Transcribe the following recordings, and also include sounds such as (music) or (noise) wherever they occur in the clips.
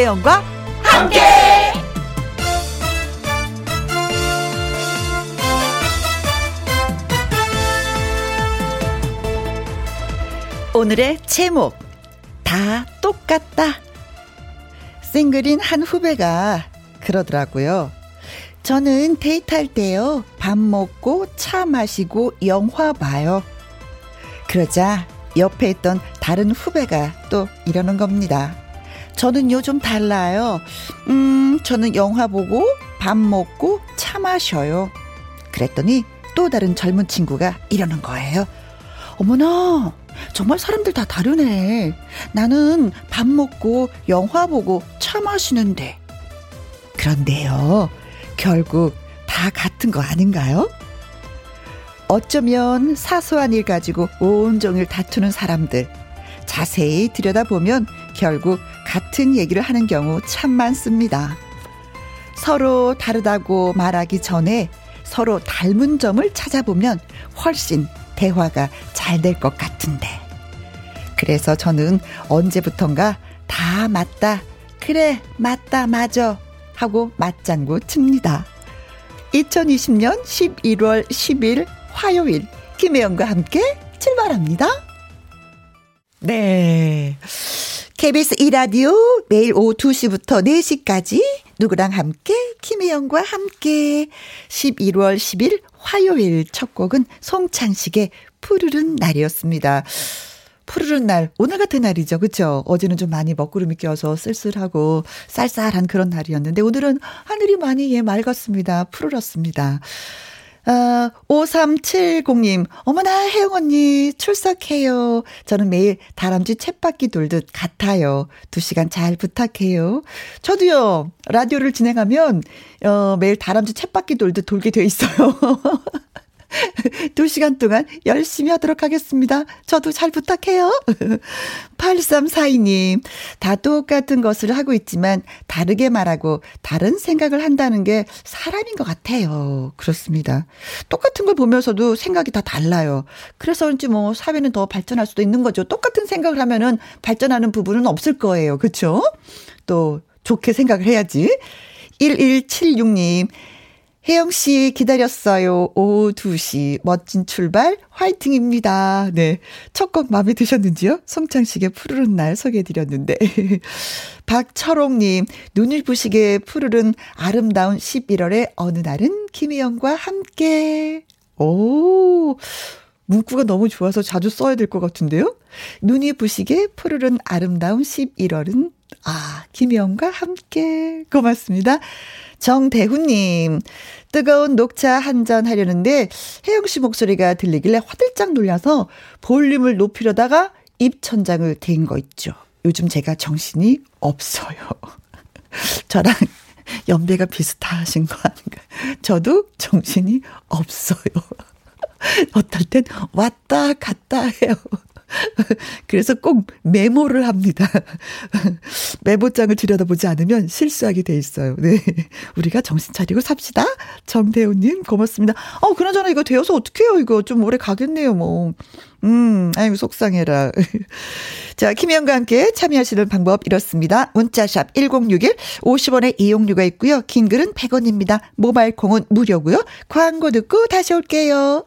김혜영과 함께. 오늘의 제목 다 똑같다. 싱글인 한 후배가 그러더라고요. 저는 데이트할 때요. 밥 먹고 차 마시고 영화 봐요. 그러자 옆에 있던 다른 후배가 또 이러는 겁니다. 저는 요즘 달라요. 음, 저는 영화 보고 밥 먹고 차 마셔요. 그랬더니 또 다른 젊은 친구가 이러는 거예요. 어머나, 정말 사람들 다 다르네. 나는 밥 먹고 영화 보고 차 마시는데. 그런데요, 결국 다 같은 거 아닌가요? 어쩌면 사소한 일 가지고 온종일 다투는 사람들. 자세히 들여다보면 결국 같은 얘기를 하는 경우 참 많습니다. 서로 다르다고 말하기 전에 서로 닮은 점을 찾아보면 훨씬 대화가 잘 될 것 같은데. 그래서 저는 언제부턴가 다 맞다. 그래, 맞다, 맞아. 하고 맞장구 칩니다. 2020년 11월 10일 화요일 김혜영과 함께 출발합니다. 네. KBS 2라디오 매일 오후 2시부터 4시까지 누구랑 함께 김혜영과 함께 11월 10일 화요일 첫 곡은 송창식의 푸르른 날이었습니다. 푸르른 날, 오늘 같은 날이죠. 그쵸? 어제는 좀 많이 먹구름이 껴서 쓸쓸하고 쌀쌀한 그런 날이었는데 오늘은 하늘이 많이 예, 맑았습니다. 푸르렀습니다. 아, 5370님, 어머나, 혜영 언니, 출석해요. 저는 매일 다람쥐 챗바퀴 돌듯 같아요. 두 시간 잘 부탁해요. 저도요, 라디오를 진행하면, 어, 매일 다람쥐 챗바퀴 돌듯 돌게 돼 있어요. (laughs) (laughs) 두 시간 동안 열심히 하도록 하겠습니다. 저도 잘 부탁해요. (laughs) 8342님, 다 똑같은 것을 하고 있지만 다르게 말하고 다른 생각을 한다는 게 사람인 것 같아요. 그렇습니다. 똑같은 걸 보면서도 생각이 다 달라요. 그래서 그런지 뭐 사회는 더 발전할 수도 있는 거죠. 똑같은 생각을 하면은 발전하는 부분은 없을 거예요. 그렇죠? 또 좋게 생각을 해야지. 1176님, 혜영 씨 기다렸어요. 오후 2시 멋진 출발 화이팅입니다. 네. 첫 곡 마음에 드셨는지요? 송창식의 푸르른 날 소개해 드렸는데. (laughs) 박철옥 님, 눈을 부시게 푸르른 아름다운 11월의 어느 날은 김혜영과 함께. 오. 문구가 너무 좋아서 자주 써야 될 것 같은데요? 눈이 부시게 푸르른 아름다운 11월은 아, 김혜영과 함께. 고맙습니다. 정대훈님, 뜨거운 녹차 한 잔 하려는데 혜영 씨 목소리가 들리길래 화들짝 놀라서 볼륨을 높이려다가 입천장을 댄 거 있죠. 요즘 제가 정신이 없어요. (laughs) 저랑 연배가 비슷하신 거 아닌가. 저도 정신이 없어요. (laughs) 어떨 땐 왔다 갔다 해요. (laughs) 그래서 꼭 메모를 합니다. (laughs) 메모장을 들여다보지 않으면 실수하게 돼 있어요. 네. 우리가 정신 차리고 삽시다. 정대우님, 고맙습니다. 어, 그나저나 이거 되어서 어떡해요, 이거. 좀 오래 가겠네요, 뭐. 음, 아이고, 속상해라. (laughs) 자, 김혜영과 함께 참여하시는 방법 이렇습니다. 문자샵 1061, 50원의 이용료가 있고요. 긴 글은 100원입니다. 모바일 콩은 무료고요. 광고 듣고 다시 올게요.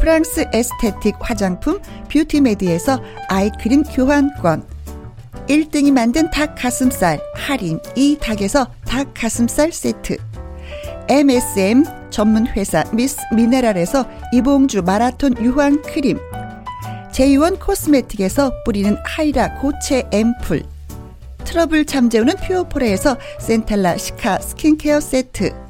프랑스 에스테틱 화장품 뷰티메디에서 아이크림 교환권. 1등이 만든 닭 가슴살 할인. 이 닭에서 닭 가슴살 세트. MSM 전문 회사 미스 미네랄에서 이봉주 마라톤 유황 크림. 제이원 코스메틱에서 뿌리는 하이라 고체 앰플. 트러블 잠재우는 퓨어포레에서 센탈라 시카 스킨케어 세트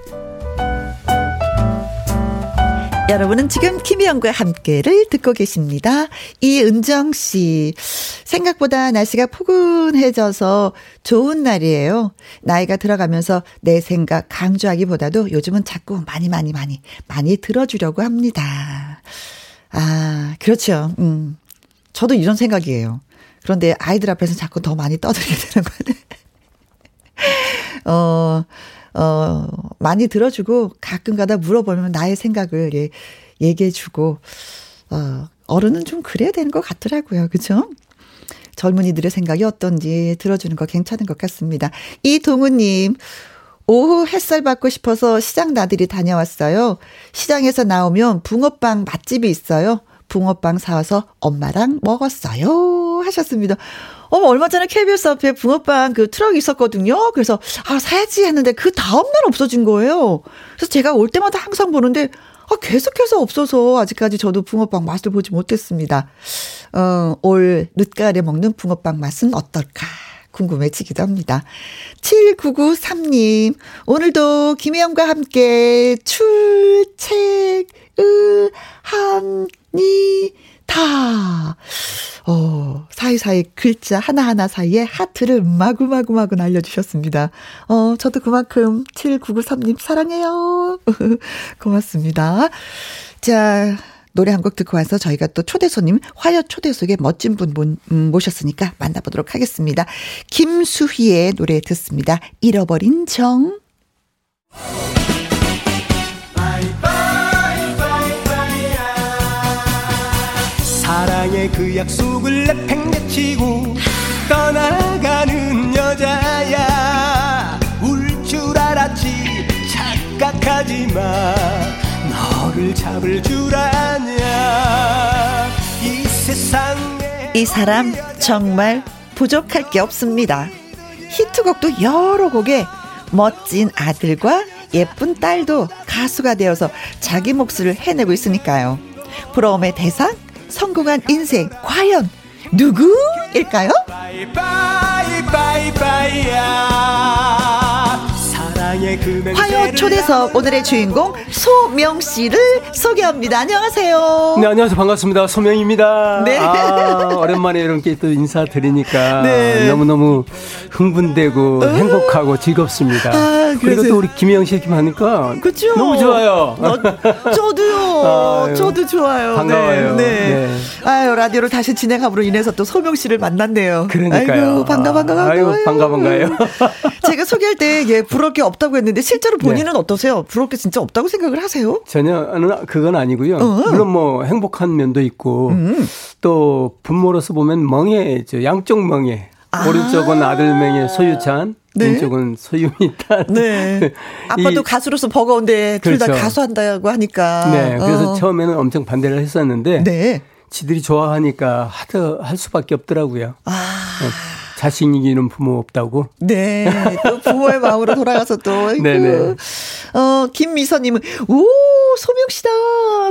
여러분은 지금 김희영과 함께를 듣고 계십니다. 이은정 씨. 생각보다 날씨가 포근해져서 좋은 날이에요. 나이가 들어가면서 내 생각 강조하기보다도 요즘은 자꾸 많이 많이 많이 많이 들어주려고 합니다. 아, 그렇죠. 음. 저도 이런 생각이에요. 그런데 아이들 앞에서 자꾸 더 많이 떠들게 되는 거는. (laughs) 어, 어, 많이 들어주고 가끔 가다 물어보면 나의 생각을 예, 얘기해주고, 어, 어른은 좀 그래야 되는 것 같더라고요. 그죠? 젊은이들의 생각이 어떤지 들어주는 거 괜찮은 것 같습니다. 이동우님, 오후 햇살 받고 싶어서 시장 나들이 다녀왔어요. 시장에서 나오면 붕어빵 맛집이 있어요. 붕어빵 사와서 엄마랑 먹었어요. 하셨습니다. 어머, 얼마 전에 KBS 앞에 붕어빵 그 트럭이 있었거든요. 그래서, 아, 사야지 했는데 그 다음 날 없어진 거예요. 그래서 제가 올 때마다 항상 보는데, 아, 계속해서 없어서 아직까지 저도 붕어빵 맛을 보지 못했습니다. 어, 올 늦가을에 먹는 붕어빵 맛은 어떨까? 궁금해지기도 합니다. 7993님, 오늘도 김혜영과 함께 출첵, 으, 함니, 다. 어, 사이사이 글자 하나하나 사이에 하트를 마구마구마구 날려주셨습니다. 어, 저도 그만큼 7993님 사랑해요. (laughs) 고맙습니다. 자, 노래 한 곡 듣고 와서 저희가 또 초대 손님 화요 초대 속에 멋진 분 음, 모셨으니까 만나보도록 하겠습니다. 김수희의 노래 듣습니다. 잃어버린 정. 사랑의 그 약속을 내팽개치고 떠나가는 여자야 울 줄 알았지 착각하지 마 너를 잡을 줄 아냐 이 세상에 이 사람 정말 부족할 게 없습니다. 히트곡도 여러 곡에 멋진 아들과 예쁜 딸도 가수가 되어서 자기 몫을 해내고 있으니까요. 부러움의 대상 성공한 인생 과연 누구일까요? 화요 초대석 오늘의 주인공 소명 씨를 소개합니다. 안녕하세요. 네, 안녕하세요. 반갑습니다. 소명입니다. 네. 아, 오랜만에 이렇게 또 인사드리니까 네. 너무너무 흥분되고 어? 행복하고 즐겁습니다. 아, 그리고 또 우리 김혜영 씨 이렇게 하니까 그쵸? 너무 좋아요. 어, 저도요. (laughs) 아유, 저도 좋아요. 반가워요. 네. 네. 네. 아유, 라디오를 다시 진행함으로 인해서 또 소명 씨를 만났네요. 그러니까요. 아이고, 반가, 반가, 반가. 아유, 반가, 반가요. 제가 소개할 때, 예, 부러울 게 없다고 했는데, 실제로 본인은 네. 어떠세요? 부러울 게 진짜 없다고 생각을 하세요? 전혀, 그건 아니고요. 어. 물론 뭐, 행복한 면도 있고, 음. 또, 부모로서 보면 멍해, 저 양쪽 멍해. 아. 오른쪽은 아들 명예 소유찬, 네. 왼쪽은 소유미 딸. (laughs) 네. 아빠도 가수로서 버거운데 둘다 그렇죠. 가수한다고 하니까. 네. 그래서 어. 처음에는 엄청 반대를 했었는데. 네. 지들이 좋아하니까 허락 할 수밖에 없더라고요. 아. 네. 자식 이기는 부모 없다고. 네. 또 부모의 마음으로 돌아가서 또. (laughs) 네네. 어, 김미선님은, 오, 소명 씨다.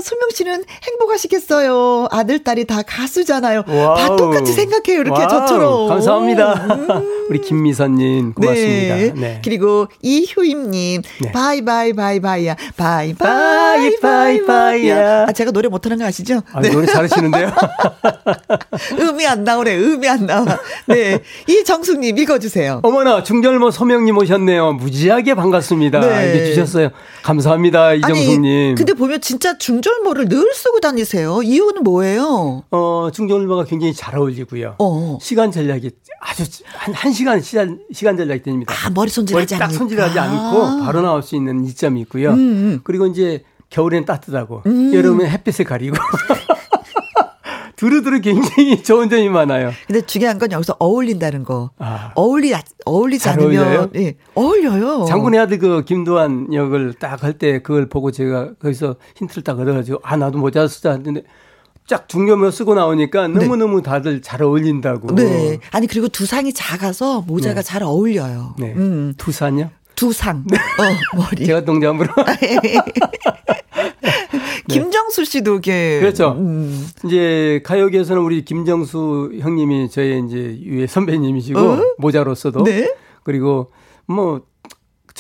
소명 씨는 행복하시겠어요. 아들, 딸이 다 가수잖아요. 다 똑같이 생각해요. 이렇게 와우. 저처럼. 감사합니다. 음. 우리 김미선님, 고맙습니다. 네. 네. 그리고 이효임님, 네. 바이바이, 바이바이야. 바이바이, 바이바이야. 아, 제가 노래 못하는 거 아시죠? 아, 네. 노래 잘하시는데요? (laughs) 음이 안 나오네. 음이 안 나와. 네. 이정숙님 읽어주세요. 어머나 중절모 소명님 오셨네요. 무지하게 반갑습니다. 네. 이게 주셨어요. 감사합니다 이정숙님. 근데 보면 진짜 중절모를 늘 쓰고 다니세요. 이유는 뭐예요? 어 중절모가 굉장히 잘 어울리고요. 어. 시간 전략이 아주 한, 한 시간 시간 시간 전략이 됩니다. 아 머리 손질하지 않고 딱 손질하지 않고 바로 나올 수 있는 이점이 있고요. 음, 음. 그리고 이제 겨울엔 따뜻하고 음. 여름엔 햇빛을 가리고 (laughs) 두루두루 굉장히 (laughs) 좋은 점이 많아요. 근데 중요한 건 여기서 어울린다는 거. 아. 어울리 어울리지 않으면 어울려요? 예, 어울려요. 장군의 아들 그 김도환 역을 딱 할 때 그걸 보고 제가 거기서 힌트를 딱 얻어가지고 아 나도 모자 쓰자 했는데 쫙 중경면 쓰고 나오니까 네. 너무너무 다들 잘 어울린다고. 네. 아니 그리고 두상이 작아서 모자가 네. 잘 어울려요. 네. 음. 두산요? 두상. 네. 어, 머리. 제가 동자으로 (laughs) (laughs) 김정수 씨도 이게 그렇죠. 음. 이제 가요계에서는 우리 김정수 형님이 저의 이제 유해 선배님이시고 어? 모자로서도 네? 그리고 뭐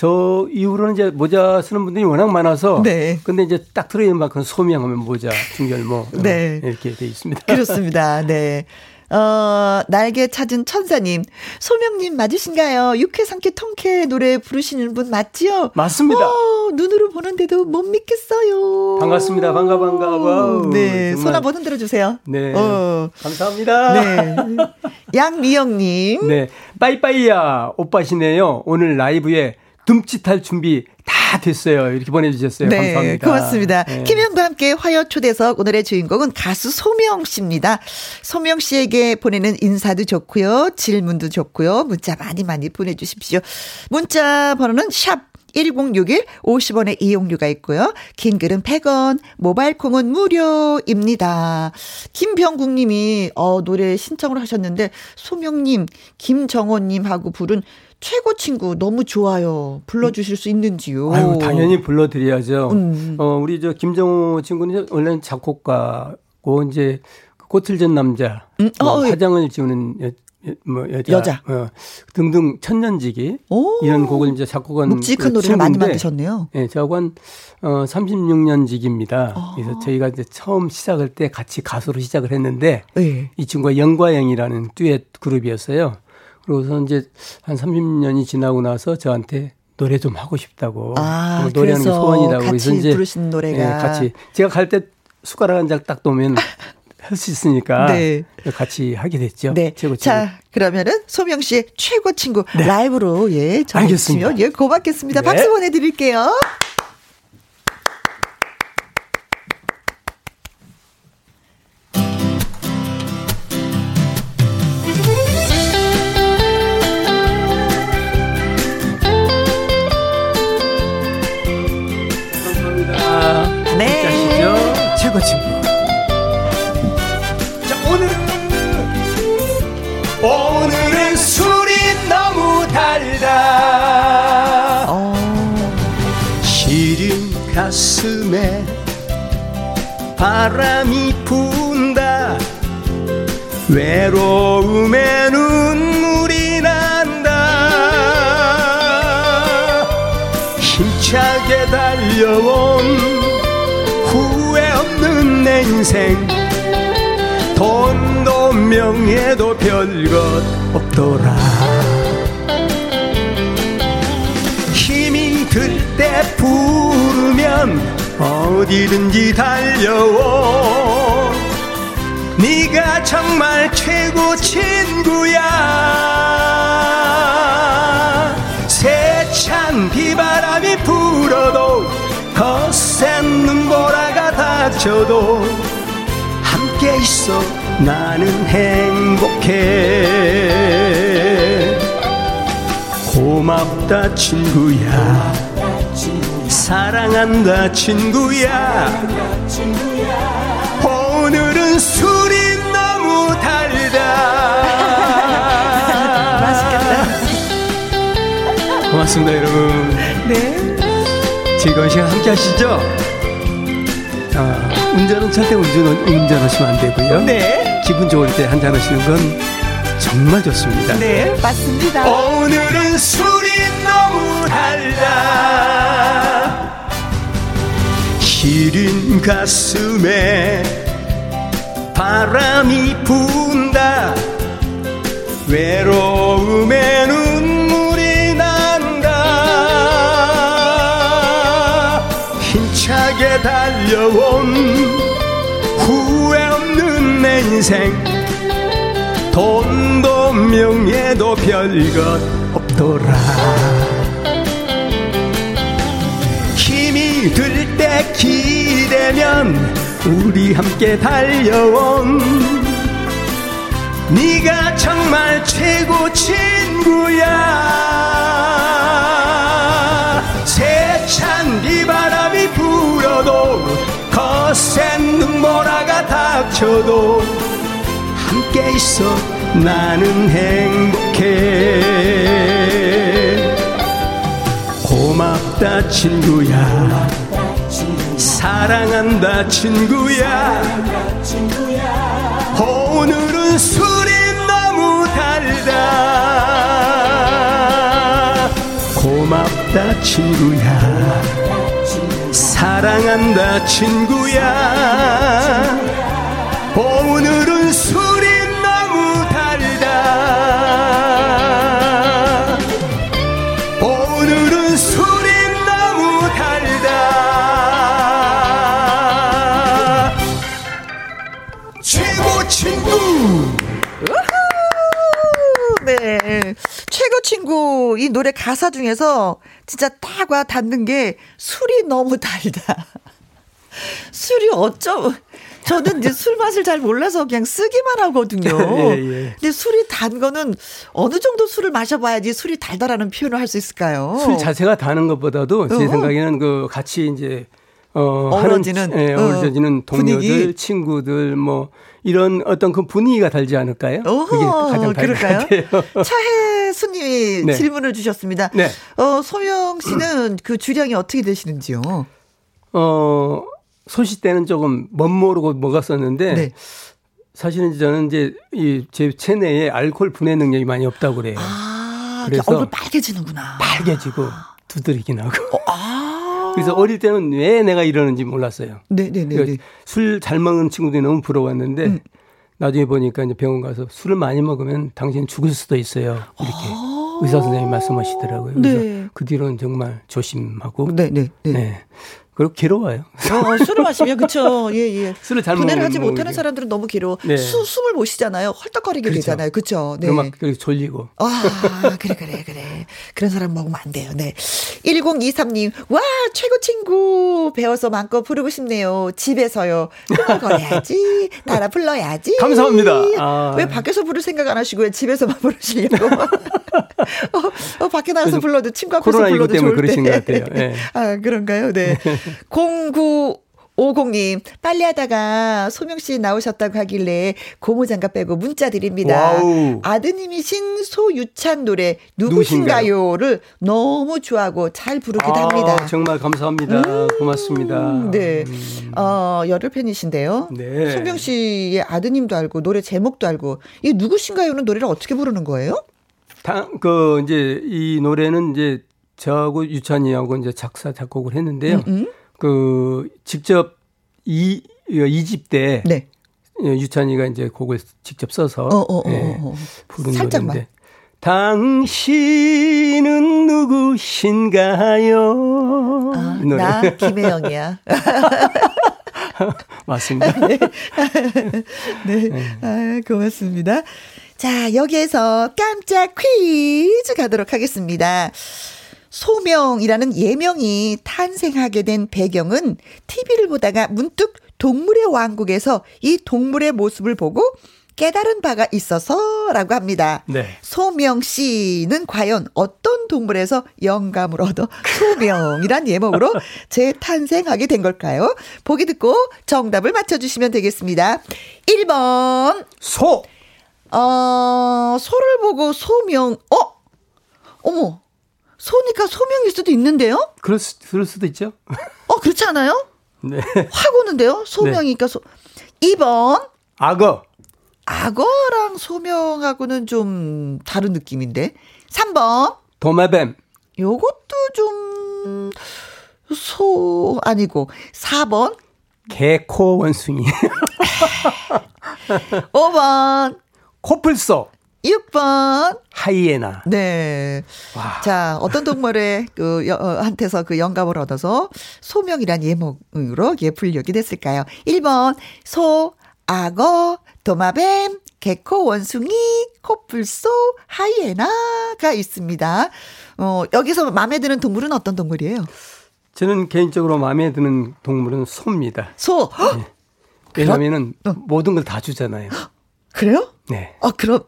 저 이후로는 이제 모자 쓰는 분들이 워낙 많아서 네. 근데 이제 딱 들어있는 만큼 소명하면 모자 중결모 네. 이렇게 돼 있습니다. 그렇습니다. 네. 어, 날개 찾은 천사님. 소명님 맞으신가요? 유쾌, 상쾌, 통쾌 노래 부르시는 분 맞지요? 맞습니다. 어, 눈으로 보는데도 못 믿겠어요. 반갑습니다. 반가, 반가. 와우, 네. 손 한번 흔들어 주세요. 네. 어. 감사합니다. 네. 양미영님. 네. 빠이빠이야. 오빠시네요. 오늘 라이브에 둠칫할 준비 다 됐어요. 이렇게 보내주셨어요. 네, 감사합니다. 고맙습니다. 네. 김현과 함께 화요 초대석 오늘의 주인공은 가수 소명 씨입니다. 소명 씨에게 보내는 인사도 좋고요. 질문도 좋고요. 문자 많이 많이 보내주십시오. 문자 번호는 샵 1061 50원의 이용료가 있고요. 긴 글은 100원, 모바일 콩은 무료입니다. 김병국 님이 어 노래 신청을 하셨는데 소명 님, 김정원 님하고 부른 최고 친구 너무 좋아요. 불러주실 수 있는지요? 아유, 당연히 불러드려야죠. 음. 어, 우리 저 김정호 친구는 원래는 작곡가고 이제 꽃을 남자, 음? 뭐 어, 예. 화장을 지우는 여, 뭐 여자, 여자. 어, 등등 천년지기 오. 이런 곡을 이제 작곡한 묵직한 그 노래를 많이 만드셨네요. 예, 네, 저하고 한 어, 36년 지기입니다. 어. 그래서 저희가 이제 처음 시작할 때 같이 가수로 시작을 했는데 네. 이 친구가 영과영이라는 듀엣 그룹이었어요. 그러고서 이제 한 30년이 지나고 나서 저한테 노래 좀 하고 싶다고. 아, 뭐 노래하는 게 소원이라고. 그래서 이제 부르신 노래가 네, 같이 제가 갈 때 숟가락 한 장 딱 놓으면 (laughs) 할 수 있으니까 네. 같이 하게 됐죠. 네. 최고 친구. 자, 그러면은 소명 씨의 최고 친구 네. 라이브로 예, 전해주시면 예, 고맙겠습니다. 네. 박수 보내드릴게요. 친구 친구 자 오늘은 오늘은 술이 너무 달다. 어. 시린 가슴에 바람이 분다. 외로움에 눈물이 난다. 힘차게 달려온 인생. 돈도 명예도 별것 없더라. 힘이 들 때 부르면 어디든지 달려오. 네가 정말 최고 친구야. 세찬 비바람이 불어도 거센 눈 닥쳐도 함께 있어 나는 행복해. 고맙다 친구야. 사랑한다 친구야. 오늘은 술이 너무 달다. 맛있겠다. 고맙습니다 여러분. 네. 즐거운 시간 함께 하시죠. 아, 운전은 절대 운전, 운전하시면 안 되고요. 네. 기분 좋을 때 한잔 하시는 건 정말 좋습니다. 네, 맞습니다. 오늘은 술이 너무 달다. 시린 가슴에 바람이 분다. 외로움에 눈 달려온 후회 없는 내 인생. 돈도 명예도 별것 없더라. 힘이 들 때 기대면 우리 함께 달려온. 네가 정말 최고 친구야. 세 찬 비바람이 불어도 거센 눈보라가 닥쳐도 함께 있어 나는 행복해. 고맙다 친구야. 사랑한다 친구야. 오늘은 술 고맙다 친구야. 사랑한다 친구야. 오늘은 술이 너무 달다. 오늘은 술이 너무 달다. 최고 친구! 네. 최고 친구. 이 노래 가사 중에서 진짜 딱 와 닿는 게 술이 너무 달다. (laughs) 술이 어쩜 저는 이제 술 맛을 잘 몰라서 그냥 쓰기만 하거든요. (laughs) 예, 예. 근데 술이 단 거는 어느 정도 술을 마셔봐야지 술이 달다라는 표현을 할 수 있을까요? 술 자체가 다는 것보다도 제 어. 생각에는 그 같이 이제 어 어우러지는, 하는, 예, 어, 어우러지는 동료들, 분위기. 친구들 뭐 이런 어떤 그 분위기가 달지 않을까요? 그게 어허, 가장 그럴까요? 차혜수님이 (laughs) 네. 질문을 주셨습니다. 네. 어, 소영 씨는 그 주량이 어떻게 되시는지요? 어 소시 때는 조금 멋모르고 먹었었는데 네. 사실은 저는 이제 이 제 체내에 알코올 분해 능력이 많이 없다고 그래요. 아, 그래서 얼굴 빨개지는구나. 빨개지고 두드리긴 하고. 아. 그래서 어릴 때는 왜 내가 이러는지 몰랐어요. 네네네. 그러니까 술잘 먹는 친구들이 너무 부러웠는데 음. 나중에 보니까 이제 병원 가서 술을 많이 먹으면 당신 죽을 수도 있어요. 이렇게 의사 선생님이 말씀하시더라고요. 그래서 아. 네. 그 뒤로는 정말 조심하고 네 네. 네. 네. 그리고 괴로워요. 어, 술을 마시면 그쵸. 예 예. 술을 잘 분해를 하지 뭐 못하는 이게- 사람들은 너무 길어. 네. 수, 숨을 못 쉬잖아요. 헐떡거리게 그렇죠. 되잖아요. 그쵸. 네. 막 그렇게 졸리고. 아, 그래, 그래, 그래. 그런 사람 먹으면 안 돼요. 네. 1023님, 와, 최고 친구. 배워서 마음껏 부르고 싶네요. 집에서요. 흥얼거려야지. 따라 불러야지. 감사합니다. 아. 왜 밖에서 부를 생각 안 하시고 왜 집에서만 부르시려고. (laughs) 어, 어, 밖에 나가서 불러도 친구 앞에서 코로나19 불러도 때문에 좋을 그러신 때. 것 같아요. 예. 아, 그런가요? 네. 09 50님, 빨래 하다가 소명 씨 나오셨다고 하길래 고무장갑 빼고 문자 드립니다. 와우. 아드님이신 소유찬 노래 누구신가요?를 너무 좋아하고 잘 부르기도 아, 합니다. 정말 감사합니다. 고맙습니다. 네. 음. 어, 열혈 팬이신데요. 네. 소명 씨의 아드님도 알고 노래 제목도 알고 이 누구신가요는 노래를 어떻게 부르는 거예요? 다, 그 이제 이 노래는 이제 저하고 유찬이하고 이제 작사 작곡을 했는데요. 음, 그 직접 이 이집 때 네. 유찬이가 이제 곡을 직접 써서 어, 어, 어, 예, 어, 어. 부른 살짝만. 노래인데 당신은 누구신가요? 아, 이 노래 나 김혜영이야. (laughs) 맞습니다. (laughs) 네. 아, 고맙습니다. 자, 여기에서 깜짝 퀴즈 가도록 하겠습니다. 소명이라는 예명이 탄생하게 된 배경은 TV를 보다가 문득 동물의 왕국에서 이 동물의 모습을 보고 깨달은 바가 있어서라고 합니다. 네. 소명 씨는 과연 어떤 동물에서 영감을 얻어 소명이란 예목으로 (laughs) 재탄생하게 된 걸까요? 보기 듣고 정답을 맞춰주시면 되겠습니다. 1번, 소 어, 소를 보고 소명, 어? 어머, 소니까 소명일 수도 있는데요? 그럴, 수, 그럴 수도 있죠. 어, 그렇지 않아요? 네. 확 오는데요? 소명이니까 소. 2번, 악어 악어랑 소명하고는 좀 다른 느낌인데. 3번, 도마뱀 요것도 좀, 소, 아니고. 4번, 개코 원숭이 5번, (laughs) 코뿔소 6번. 하이에나 네. 와. 자, 어떤 동물의 (laughs) 그, 여, 어, 한테서 그 영감을 얻어서 소명이란 예목으로 예, 불력이 됐을까요? 1번, 소, 악어, 도마뱀, 개코, 원숭이, 코뿔소, 하이에나가 있습니다. 어, 여기서 마음에 드는 동물은 어떤 동물이에요? 저는 개인적으로 마음에 드는 동물은 소입니다. 소. 네. (gasps) 왜냐하면은 어. 모든 걸 다 주잖아요. (gasps) 그래요? 네. 아 그럼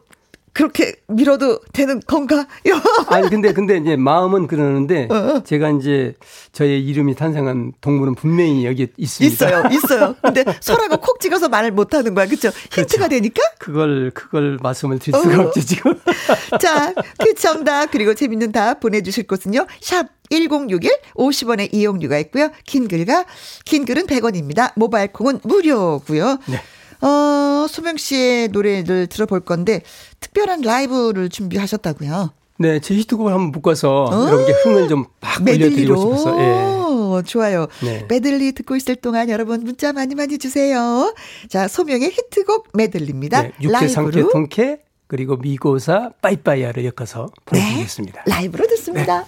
그렇게 밀어도 되는 건가? (laughs) 아니 근데 근데 이제 마음은 그러는데 어, 어. 제가 이제 저의 이름이 탄생한 동물은 분명히 여기 있습니다. 있어요, (laughs) 있어요. 근데 소라고 콕 찍어서 말을 못 하는 거야, 그렇죠? 힌트가 되니까? 그걸 그걸 말씀을 드릴 수가 어. 없죠 지금. (laughs) 자, 그 정답 그리고 재밌는 답 보내주실 곳은요. 샵 1061, 50원의 이용료가 있고요. 긴 글과 긴 글은 100원입니다. 모바일 콩은 무료고요. 네. 어, 소명 씨의 노래를 들어볼 건데 특별한 라이브를 준비하셨다고요. 네, 제 히트곡을 한번 묶어서 어? 여러분께 흥을 좀막 올려드리고 싶어서. 예. 좋아요. 네. 메들리 듣고 있을 동안 여러분 문자 많이 많이 주세요. 자, 소명의 히트곡 메들리입니다. 네, 육회, 상쾌, 통쾌 그리고 미고사 빠이빠이야를 엮어서 보내드리겠습니다. 네, 라이브로 듣습니다.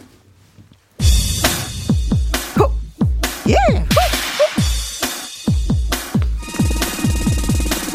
네. 호, 예, 호.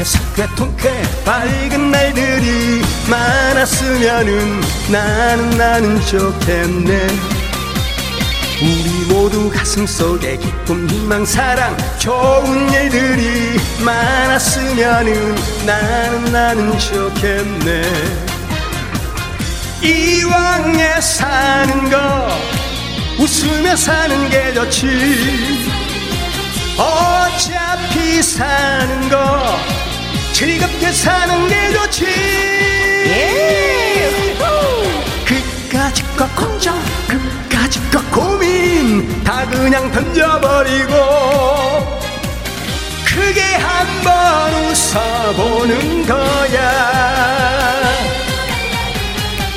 회 사회 통쾌 밝은 날들이 많았으면은 나는 나는 좋겠네. 우리 모두 가슴 속에 기쁨 희망 사랑 좋은 일들이 많았으면은 나는 나는 좋겠네. 이왕에 사는 거 웃으며 사는 게 좋지. 어차피 사는 거 즐겁게 사는 게 좋지 예. 그까짓 거 걱정 그까짓 거 고민 다 그냥 던져버리고 크게 한번 웃어보는 거야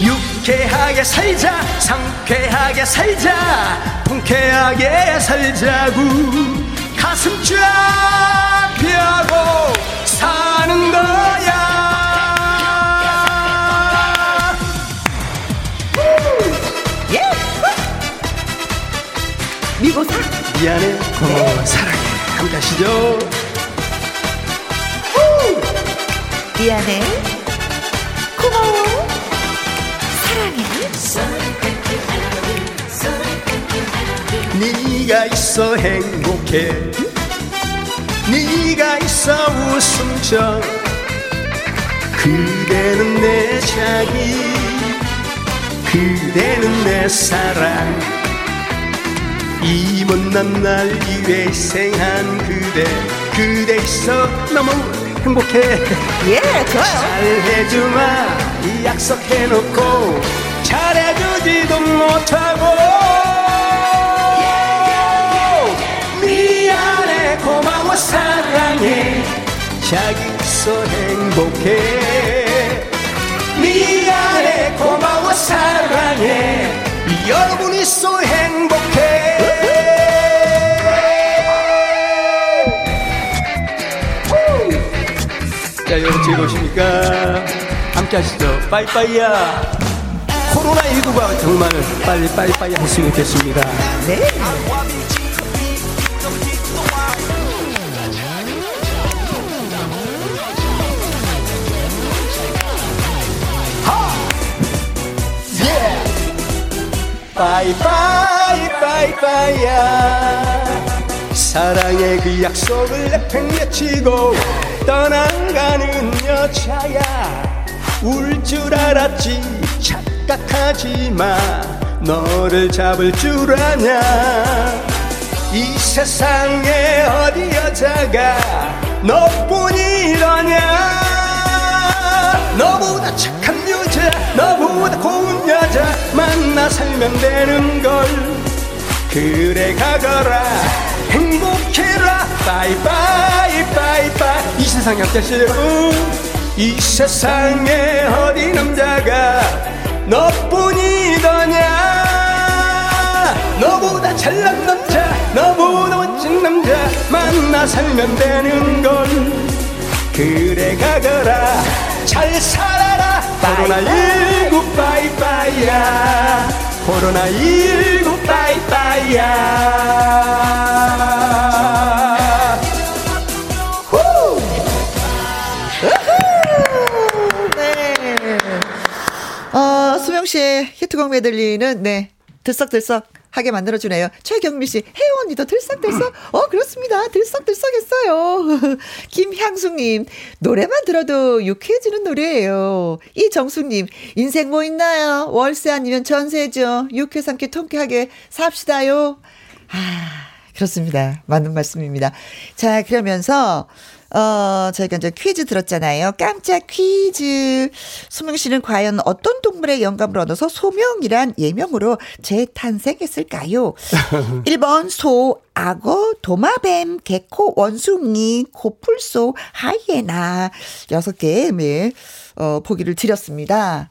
유쾌하게 살자 상쾌하게 살자 통쾌하게 살자구 가슴 쫙 펴고 사는 거야. 예! 미고사. 미안해. 고마워 네. 사랑해. 함께 하시죠. 미안해. 고마워. 사랑해. 네가 있어 행복해 네가 있어 웃음져 그대는 내 자기 그대는 내 사랑. 이 못난 날 위해 희생한 그대 그대 있어 너무 행복해. 예 좋아요. 잘해주마 약속해놓고 잘해주지도 못하고 사랑해. 자기서 행복해. 미안해 고마워 사랑해. 여러분 있어 행복해. 자 여러분 즐거우십니까? 함께 하시죠. 빠이빠이야. 코로나19가 정말 빨리 빠이빠이 했으면 좋겠습니다. 네 빠이빠이 빠이빠이야 사랑의 그 약속을 내팽개치고 떠나가는 여자야 울 줄 알았지 착각하지 마 너를 잡을 줄 아냐 이 세상에 어디 여자가 너뿐이라냐 너보다 착한 여자 너보다 고운 여자 만나 살면 되는 걸. 그래 가거라. 행복해라. 바이바이 바이바이. 이 세상에 어땠어요 이 세상에 어디 남자가 너뿐이더냐? 너보다 잘난 남자 너보다 멋진 남자 만나 살면 되는 걸. 그래 가거라. 잘 살아라 코로나19 빠이빠이야 코로나19 빠이빠이야 네. 어, 수명 씨의 히트곡 메들리는 네. 들썩들썩 하게 만들어주네요. 최경미 씨, 혜원 언니도 들썩들썩? 어, 그렇습니다. 들썩들썩했어요. (laughs) 김향숙님, 노래만 들어도 유쾌해지는 노래예요. 이정숙님, 인생 뭐 있나요? 월세 아니면 전세죠. 유쾌 삼쾌 통쾌하게 삽시다요. 아, 그렇습니다. 맞는 말씀입니다. 자, 그러면서, 어, 저희가 이제 퀴즈 들었잖아요. 깜짝 퀴즈. 수명 씨는 과연 어떤 동물의 영감을 얻어서 소명이란 예명으로 재탄생했을까요? (laughs) 1번 소, 악어, 도마뱀, 개코, 원숭이, 코풀소, 하이에나. 여섯 개의 네, 어, 보기를 드렸습니다.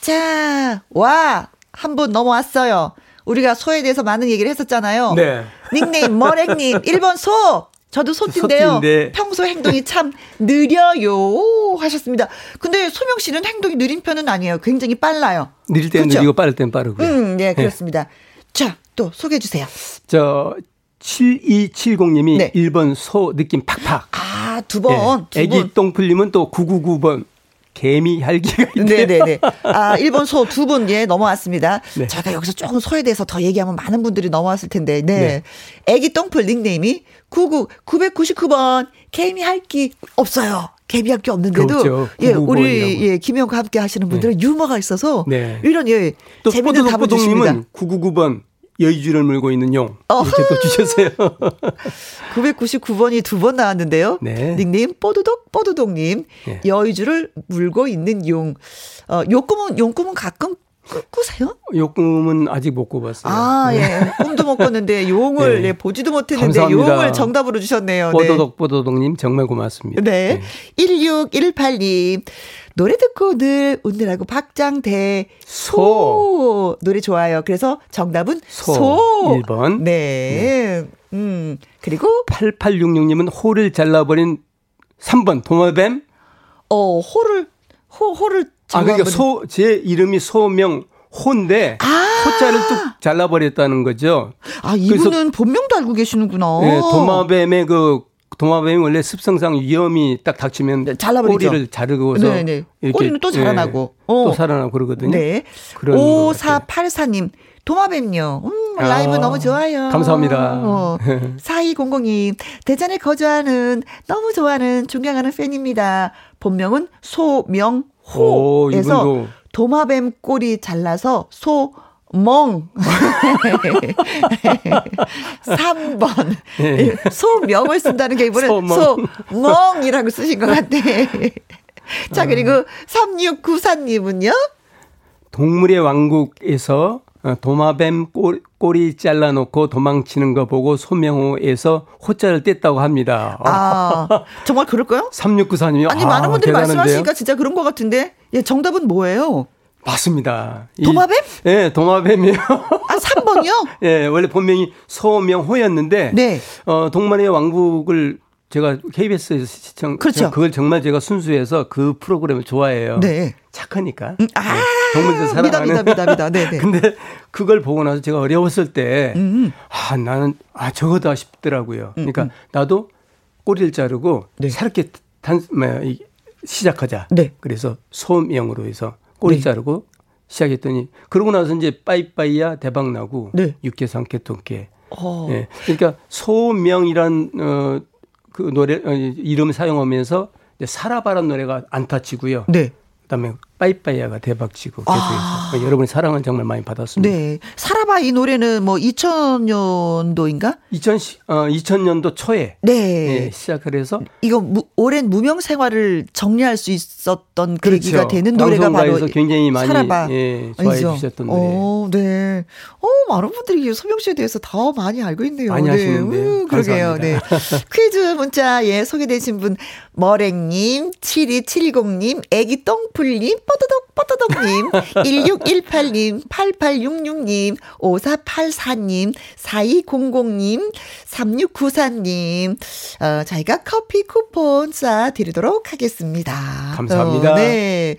자, 와! 한 분 넘어왔어요. 우리가 소에 대해서 많은 얘기를 했었잖아요. 네. 닉네임 머랭님 1번 소. 저도 소띠인데요. 소띠인데. 평소 행동이 참 느려요 하셨습니다. 근데 소명 씨는 행동이 느린 편은 아니에요. 굉장히 빨라요. 느릴 때는 그렇죠? 느리고 빠를 때는 빠르고요. 음, 네, 그렇습니다. 자, 또 소개해 주세요. 저 7270님이 네. 1번 소 느낌 팍팍. 아, 두 번. 두 예. 애기 분. 똥풀님은 또 999번 개미 할기가 있네요. 네네네. 아, 일본 소두 분, 예, 넘어왔습니다. 네. 제가 여기서 조금 소에 대해서 더 얘기하면 많은 분들이 넘어왔을 텐데, 네. 네. 애기 똥풀 닉네임이 99, 999번, 개미 할기 없어요. 개미 할기 없는데도, 그렇죠. 예, 999 우리. 예, 김영과 함께 하시는 분들은 유머가 있어서, 네. 이런, 예, 또 재밌는 답을 주십니다. 뽀드독뽀독님은 999번 여의주를 물고 있는 용 어허. 이렇게 또 주셨어요. (laughs) 999번이 두 번 나왔는데요. 네. 닉네임 뽀드독 뽀드독님 네. 여의주를 물고 있는 용. 어, 요 꿈은 용 꿈은 가끔 꾸- 꾸세요? 요 꿈은 아직 못 꿔봤어요. 아, 네. 예. 꿈도 못 꿨는데 용을 (laughs) 네. 예, 보지도 못했는데 감사합니다. 용을 정답으로 주셨네요. 네. 뽀도독 뽀도독님 정말 고맙습니다. 네. 1618님. 노래 듣고 늘 웃느라고 박장대 소. 노래 좋아요. 그래서 정답은 소. 소. 1번. 네. 음. 그리고 8866님은 호를 잘라버린 3번 도마뱀. 어, 호를 호 호를 아 그러니까 소 제 이름이 소명 호인데 아. 호자를 뚝 잘라버렸다는 거죠. 아, 이분은 본명도 알고 계시는구나. 네, 도마뱀의 그 도마뱀이 원래 습성상 위험이 딱 닥치면 네, 잘라버리죠. 꼬리를 자르고서 네, 네. 이렇게 꼬리는 또 예, 자라나고. 또 어. 살아나고 그러거든요. 네. 그런 것 같아요. 5484님, 도마뱀요. 음, 아, 라이브 너무 좋아요. 감사합니다. 어, (laughs) 4200님, 대전에 거주하는, 너무 좋아하는, 존경하는 팬입니다. 본명은 소명 호에서 오. 도마뱀 꼬리 잘라서 소 멍. 3번. (laughs) 예. 소명을 쓴다는 게 이번에 소멍. 소멍이라고 쓰신 것 같아. 자, 그리고 3694님은요? 동물의 왕국에서 어, 도마뱀 꼬, 꼬리 잘라놓고 도망치는 거 보고 소명호에서 호자를 뗐다고 합니다. 아, 아, (laughs) 정말 그럴까요? 3694님이 아니, 많은 분들이 말씀하시니까 진짜 그런 것 같은데. 예, 정답은 뭐예요? 맞습니다. 이- 도마뱀? 예, 도마뱀이요. 아, 3번이요? (laughs) 예, 원래 본명이 소명호였는데 네. 어, 동물의 왕국을 제가 KBS에서 시청 그렇죠. 그걸 정말 제가 순수해서 그 프로그램을 좋아해요. 네. 착하니까. 아, 네, 동물들 사랑하는. 믿어, 믿어. 네, 네. (laughs) 근데 그걸 보고 나서 제가 어려웠을 때, 음. 아, 나는, 아, 저거다 싶더라고요. 그러니까 나도 꼬리를 자르고 네. 새롭게 단, 이, 시작하자. 네. 그래서 소명으로 해서 꼬리 네. 자르고 시작했더니, 그러고 나서 이제 빠이빠이야 대박 나고, 네. 육개, 삼개, 통개. 어. 예. 그러니까 소명이란, 어, 그 노래, 어, 이름 사용하면서 살아바란 노래가 안 타치고요. 네. 그다음에 빠이빠이야가 대박치고 아. 계속해서 여러분의 사랑을 정말 많이 받았습니다. 네. 살아봐 이 노래는 뭐 2000년도인가? 2000, 어, 2000년도 초에 네. 예, 시작을 해서 이거 무, 오랜 무명 생활을 정리할 수 있었던 그렇죠. 계기가 되는 노래가 바로 굉장히 많이 살아봐. 예, 좋아해 아니죠? 주셨던 노래. 어, 네. 어, 많은 분들이 소명 씨에 대해서 더 많이 알고 있네요. 많이 네. 하시는데요. 음, 그러게요. 네. 퀴즈 문자에 소개되신 분, 머랭님, 7270님, 애기 똥풀님, 뽀드덕 뽀드덕님, 1618님, 8866님, 5484님, 4200님, 3694님, 어, 저희가 커피 쿠폰 쏴드리도록 하겠습니다. 감사합니다. 어, 네.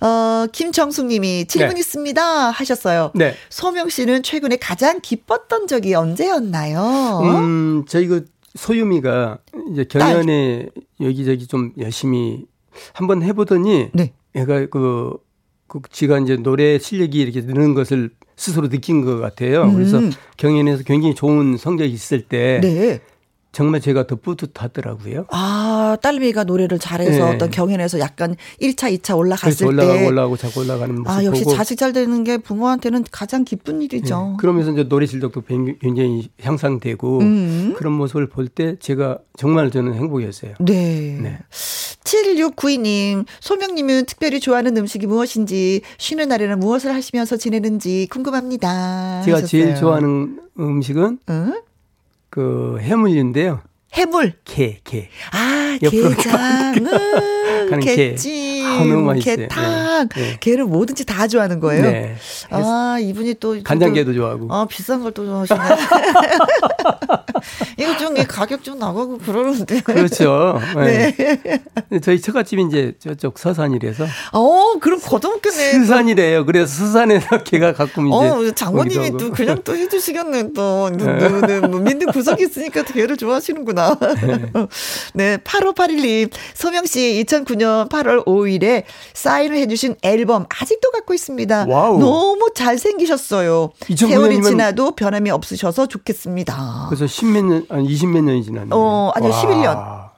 어, 김정숙 님이 질문 네. 있습니다. 하셨어요. 네. 소명 씨는 최근에 가장 기뻤던 적이 언제였나요? 음, 저희 그 소유미가 이제 경연에 여기저기 좀 열심히 한번 해보더니 네. 애가 그, 그 지가 이제 노래 실력이 이렇게 느는 것을 스스로 느낀 것 같아요. 음. 그래서 경연에서 굉장히 좋은 성적이 있을 때 네. 정말 제가 더 뿌듯하더라고요. 아, 딸미가 노래를 잘해서 네. 어떤 경연에서 약간 1차, 2차 올라갔을 때. 올라가고 올라가고 자꾸 올라가는 모습 아, 역시 보고. 자식 잘 되는 게 부모한테는 가장 기쁜 일이죠. 네. 그러면서 이제 노래 실력도 굉장히 향상되고 음. 그런 모습을 볼 때 제가 정말 저는 행복이었어요. 네. 네. 7692님, 소명님은 특별히 좋아하는 음식이 무엇인지, 쉬는 날에는 무엇을 하시면서 지내는지 궁금합니다. 제가 하셨어요. 제일 좋아하는 음식은 응? 그 해물인데요. 해물. 게, 게. 아, 게장. 음, 게찜. 게탕. 네. 네. 게를 뭐든지 다 좋아하는 거예요. 네. 아, 이분이 또. 간장게도 좋아하고. 아, 비싼 걸 또 좋아하시네. (laughs) (laughs) 이거 좀 가격 좀 나가고 그러는데. 그렇죠. (laughs) 네. 네. 저희 처갓집이 이제 저쪽 서산이라서. 어, 그럼 거동겠네. 서산이래요. 그래서 서산에서 (laughs) 개가 가끔 이제. 어, 장모님이 또 그냥 또 해주시겠네, 또. 네. 뭐 민들 구석이 있으니까 개를 좋아하시는구나. 네. 네, 8581님. 소명씨 2009년 8월 5일에 사인을 해주신 앨범 아직도 갖고 있습니다. 와우. 너무 잘생기셨어요. 세월이 지나도 변함이 없으셔서 좋겠습니다. 그래서 10몇 년, 아니 20몇 년이 지났네요. 어, 아니요, 와. 11년.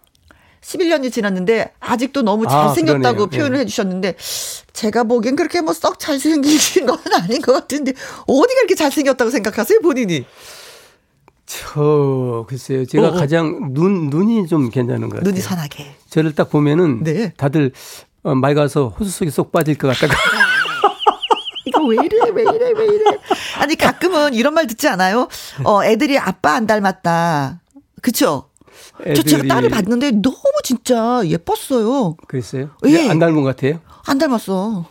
11년이 지났는데 아직도 너무 아, 잘생겼다고 아, 표현을 네. 해주셨는데 제가 보기엔 그렇게 뭐 썩 잘생기신 (laughs) 건 아닌 것 같은데 어디가 이렇게 잘생겼다고 생각하세요 본인이? 저 글쎄요. 제가 어, 어. 가장 눈 눈이 좀 괜찮은 것 같아요. 눈이 선하게. 저를 딱 보면은 네. 다들 어, 맑아서 호수 속에 쏙 빠질 것 같다고. (laughs) 이거 왜 이래 왜 이래 왜 이래. 아니 가끔은 이런 말 듣지 않아요? 어 애들이 아빠 안 닮았다. 그쵸? 애들이... 저 제가 딸을 봤는데 너무 진짜 예뻤어요. 그랬어요? 예. 안 닮은 것 같아요? 안 닮았어.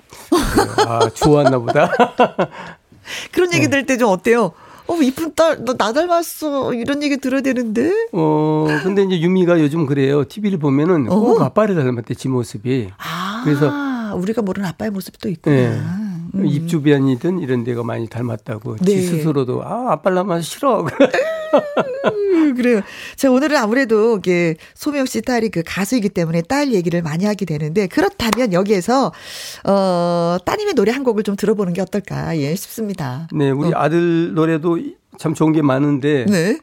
아 좋았나 보다. (laughs) 그런 얘기 네. 들을 때 좀 어때요? 어, 이쁜 딸, 너 나 닮았어. 이런 얘기 들어야 되는데. 어, 근데 이제 유미가 요즘 그래요. TV를 보면은 어? 꼭 아빠를 닮았대, 지 모습이. 아, 그래서. 우리가 모르는 아빠의 모습이 또 있구나. 네. 음. 입 주변이든 이런 데가 많이 닮았다고. 네. 지 스스로도, 아, 닮아서 싫어. (laughs) 음, 그래요. 자, 오늘은 아무래도 이게 소명 씨 딸이 그 가수이기 때문에 딸 얘기를 많이 하게 되는데 그렇다면 여기에서 어, 따님의 노래 한 곡을 좀 들어보는 게 어떨까 예 싶습니다. 네, 우리 어. 아들 노래도 참 좋은 게 많은데 네.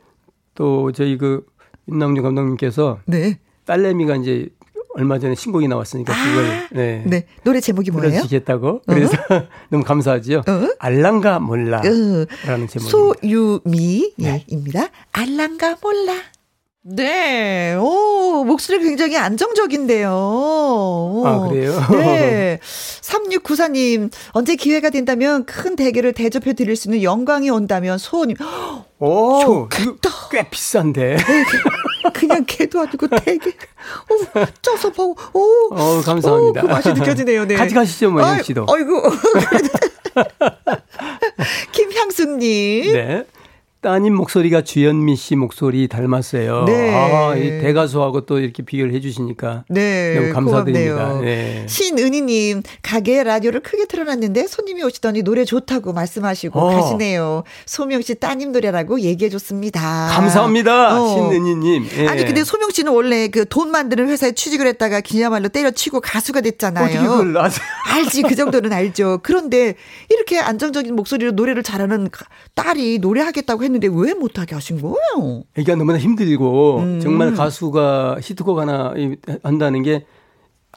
또 저희 그 윤남주 감독님께서 네. 딸내미가 이제 얼마 전에 신곡이 나왔으니까 아, 그걸 네. 네. 노래 제목이 뭐예요? 들어주겠다고 어? 그래서 (laughs) 너무 감사하지요. 어? 알랑가 몰라라는 어. 제목. 소유미입니다. 네. 알랑가 몰라. 네. 오, 목소리 굉장히 안정적인데요. 아, 그래요? 네. 3694님, 언제 기회가 된다면 큰 대게를 대접해 드릴 수 있는 영광이 온다면 소원님. 오, 좋겠다. 꽤 비싼데. 그냥 개도 아니고 대게. 오, 쪄서 보고, 오. 어, 감사합니다. 오, 그 맛이 느껴지네요. 네. 같이 가시죠, 뭐, 영 씨도. 아이고. (laughs) 김향수님. 네. 따님 목소리가 주현미 씨 목소리 닮았어요. 네. 아, 이 대가수하고 또 이렇게 비교를 해주시니까 네. 너무 감사드립니다. 네. 신은희님 가게 라디오를 크게 틀어놨는데 손님이 오시더니 노래 좋다고 말씀하시고 어. 가시네요. 소명 씨 따님 노래라고 얘기해줬습니다. 감사합니다, 어. 신은희님. 예. 아니 근데 소명 씨는 원래 그 돈 만드는 회사에 취직을 했다가 그야말로 때려치고 가수가 됐잖아요. 어떻게 그걸? (laughs) 알지 그 정도는 알죠. 그런데 이렇게 안정적인 목소리로 노래를 잘하는 딸이 노래하겠다고 했는데. 했는데 왜 못하게 하신 거예요? 이게 너무나 힘들고 음. 정말 가수가 히트곡 하나 한다는 게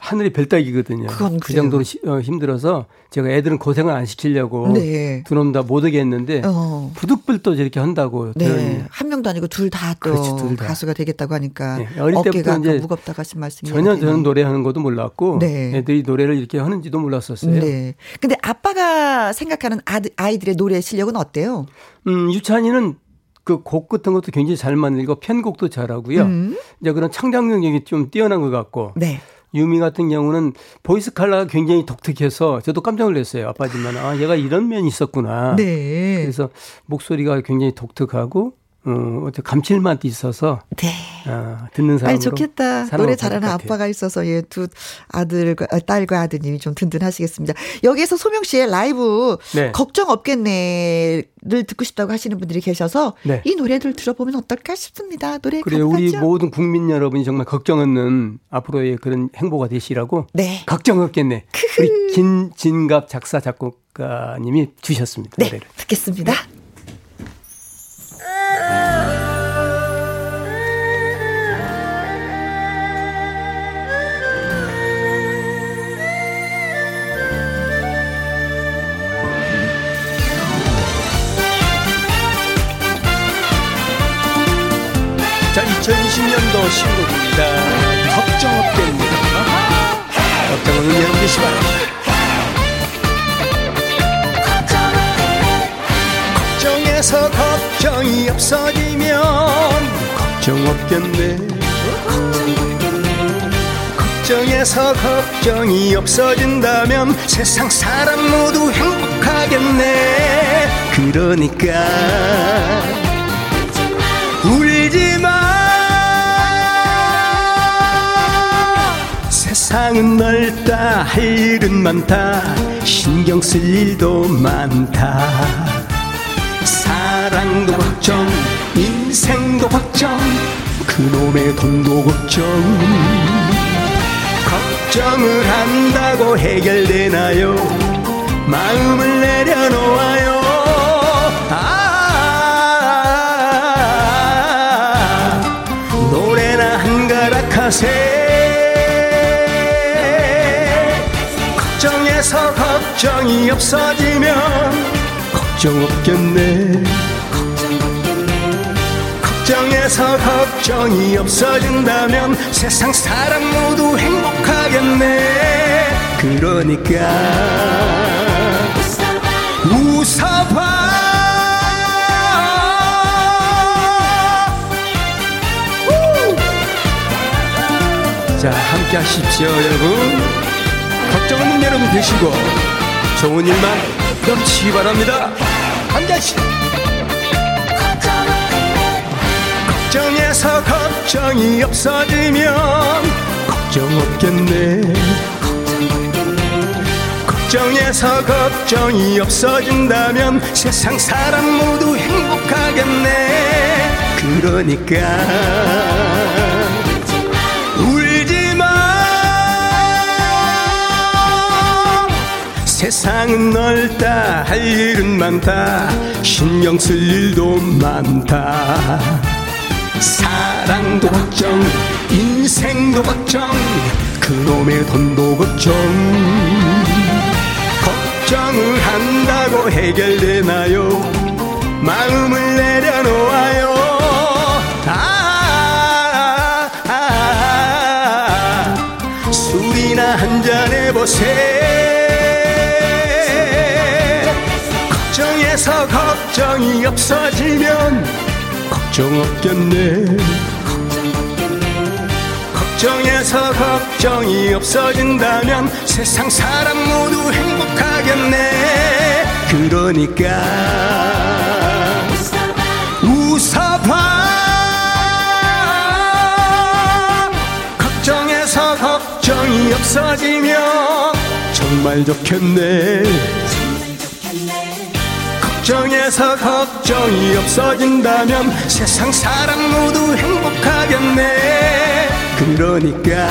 하늘의 별따기거든요. 그 정도로 시, 어, 힘들어서 제가 애들은 고생을 안 시키려고 네. 두놈 다 못 오게 했는데 어. 부득불도 저렇게 한다고. 네. 한 명도 아니고 둘 다 또 가수가 되겠다고 하니까 네. 어릴 때부터 이제 버겁다고 하신 말씀이 전혀 저는 노래하는 것도 몰랐고 네. 애들이 노래를 이렇게 하는지도 몰랐었어요. 네. 근데 아빠가 생각하는 아이들의 노래 실력은 어때요? 음, 유찬이는 그곡 같은 것도 굉장히 잘 만들고 편곡도 잘하고요. 음. 이제 그런 창작 능력이 좀 뛰어난 것 같고. 네. 유미 같은 경우는 보이스 칼라가 굉장히 독특해서 저도 깜짝 놀랐어요. 아빠지만 아 얘가 이런 면이 있었구나. 네. 그래서 목소리가 굉장히 독특하고 어, 어떤 감칠맛이 있어서 네. 어, 듣는 사람 아니 좋겠다. 노래 잘하는 아빠가 있어서 예, 두 아들과 아, 딸과 아드님이 좀 든든하시겠습니다. 여기에서 소명 씨의 라이브 네. 걱정 없겠네를 듣고 싶다고 하시는 분들이 계셔서 네. 이 노래들 들어보면 어떨까 싶습니다. 노래 그래 우리 모든 국민 여러분이 정말 걱정 없는 앞으로의 그런 행보가 되시라고 네. 걱정 없겠네. 우리 김진갑 작사 작곡가님이 주셨습니다. 네, 노래를. 듣겠습니다. 자, 2020년도 신곡입니다. 걱정 없겠니다 걱정 없는 여러분 되시 바랍니다. 걱정해서 걱정이 없어지면 걱정 없겠네. 걱정해서 걱정이 없어진다면 세상 사람 모두 행복하겠네. 그러니까 울지 마. 세상은 넓다 할 일은 많다. 신경 쓸 일도 많다 사랑도 걱정 인생도 걱정 그놈의 돈도 걱정. 걱정을 한다고 해결되나요? 마음을 내려놓아요. 아 노래나 한 가락 하세. 걱정해서 걱정이 없어지면 걱정 없겠네 걱정해서 걱정이 없어진다면 세상 사람 모두 행복하겠네. 그러니까 웃어봐. 자 함께 하십시오 여러분. 걱정 없는 여러분 되시고 좋은 일만 넘치기 바랍니다. 한 잔씩 걱정해서 걱정이 없어지면 걱정 없겠네. 걱정해서 걱정이 없어진다면 세상 사람 모두 행복하겠네. 그러니까 세상은 넓다 할 일은 많다. 신경 쓸 일도 많다 사랑도 걱정 인생도 걱정 그놈의 돈도 걱정. 걱정을 한다고 해결되나요? 마음을 내려놓아요. 아, 아, 아, 술이나 한 잔 해보세요 걱정해서 걱정이 없어지면 걱정 없겠네 걱정해서 걱정이 없어진다면 세상 사람 모두 행복하겠네. 그러니까 웃어봐. 걱정해서 걱정이 없어지면 정말 좋겠네. 걱정해서 걱정이 없어진다면 세상 사람 모두 행복하겠네 그러니까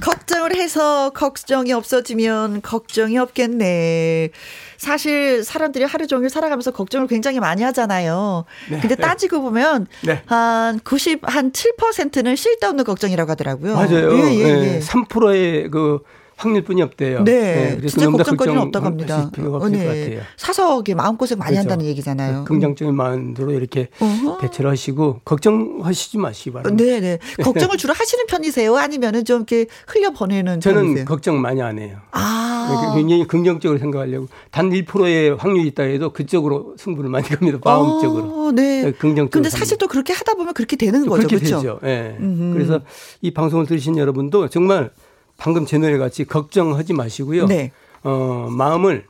걱정을 해서 걱정이 없어지면 걱정이 없겠네. 사실 사람들이 하루 종일 살아가면서 걱정을 굉장히 많이 하잖아요. 네, 근데 네. 따지고 보면 네. 한 90, 한 7%는 쓸데없는 걱정이라고 하더라고요. 맞아요. 예, 예, 예. 3%의 그 확률뿐이 없대요. 네, 네 그래서 진짜 걱정거리는 없다고 합니다. 없을 네. 사서 마음고생 많이 그렇죠. 한다는 얘기잖아요. 네, 긍정적인 마음으로 이렇게 어허. 대처를 하시고 걱정하시지 마시기 바랍니다. 네, 네. (laughs) 걱정을 주로 하시는 편이세요? 아니면은 좀 이렇게 흘려 보내는 저는 편이세요? 걱정 많이 안 해요. 아. 굉장히 긍정적으로 생각하려고 단 1%의 확률이 있다 해도 그쪽으로 승부를 많이 갑니다. 마음적으로. 어, 네. 네 긍정적으로. 근데 사실 또 그렇게 하다 보면 그렇게 되는 거죠. 그렇게 그렇죠? 되죠. 예. 네. 그래서 이 방송을 들으신 여러분도 정말 방금 제 노래 같이 걱정하지 마시고요. 네. 어, 마음을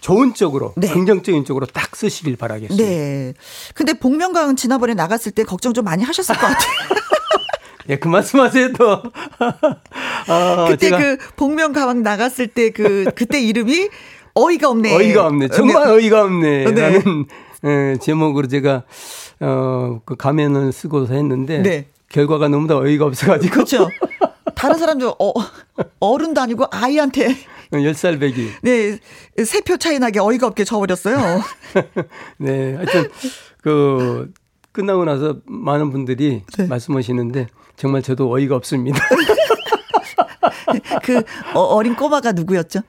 좋은 쪽으로 네. 긍정적인 쪽으로 딱 쓰시길 바라겠습니다. 네. 근데 복면가왕 지난번에 나갔을 때 걱정 좀 많이 하셨을 것 같아요. (laughs) 예, 그 말씀하세요 또. 어, (laughs) 그때 그 복면가왕 나갔을 때 그 그때 이름이 어이가 없네. 어이가 없네. 정말 네. 어이가 없네. 네. 라는 예, 제목으로 제가 어, 그 가면을 쓰고서 했는데 네. 결과가 너무 나 어이가 없어가지고. 그렇죠. (laughs) 다른 사람들 어, 어른도 아니고 아이한테 10살 배기. 네. 세 표 차이 나게 어이가 없게 져버렸어요. (laughs) 네. 하여튼, 그, 끝나고 나서 많은 분들이 네. 말씀하시는데 정말 저도 어이가 없습니다. (laughs) 그 어, 린 꼬마가 누구였죠?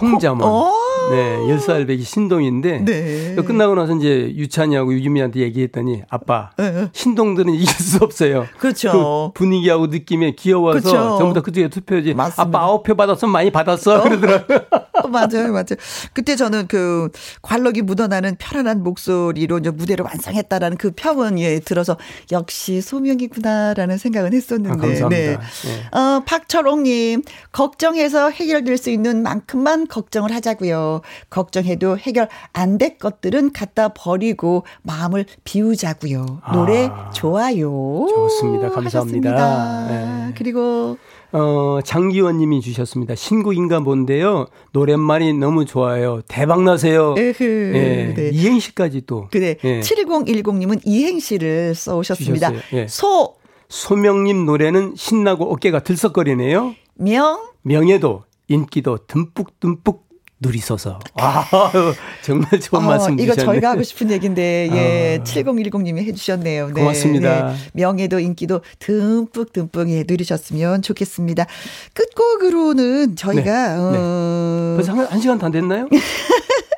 홍자몬. 어~ 네, 10살 배기 신동인데 네. 끝나고 나서 이제 유찬이하고 유주미한테 얘기했더니 아빠 네. 신동들은 이길 수 없어요. 그렇죠. 그 분위기하고 느낌에 귀여워서 그렇죠. 전부 다 그쪽에 투표지. 맞습니다. 아빠 아홉 표 받았으면 많이 받았어. 어? 그러더라고 요. (laughs) 맞아요, 맞아요. 그때 저는 그 관록이 묻어나는 편안한 목소리로 이제 무대를 완성했다라는 그 평은 예 들어서 역시 소명이구나라는 생각은 했었는데. 아, 감사합니다. 네. 네. 어, 박철옥님 걱정해서 해결될 수 있는 만큼만 걱정을 하자고요. 걱정해도 해결 안 될 것들은 갖다 버리고 마음을 비우자고요. 노래 아, 좋아요. 좋습니다. 감사합니다. 네. 그리고 어, 장기원 님이 주셨습니다. 신곡인가 본데요. 노랫말이 너무 좋아요. 대박 나세요. 에흐, 예. 네. 이행시까지 또. 그래. 예. 7010님은 이행시를 써 오셨습니다. 예. 소 소명님 노래는 신나고 어깨가 들썩거리네요. 명 명예도 인기도 듬뿍듬뿍 누리소서. 아, (laughs) 정말 좋은 어, 말씀 이거 저희가 하고 싶은 얘기인데, 예, 아. 7010님이 해주셨네요. 네, 고맙습니다. 네. 명예도 인기도 듬뿍 듬뿍 예, 누리셨으면 좋겠습니다. 끝곡으로는 저희가, 네. 어. 네. 벌써 한, 한 시간 다 됐나요? (laughs)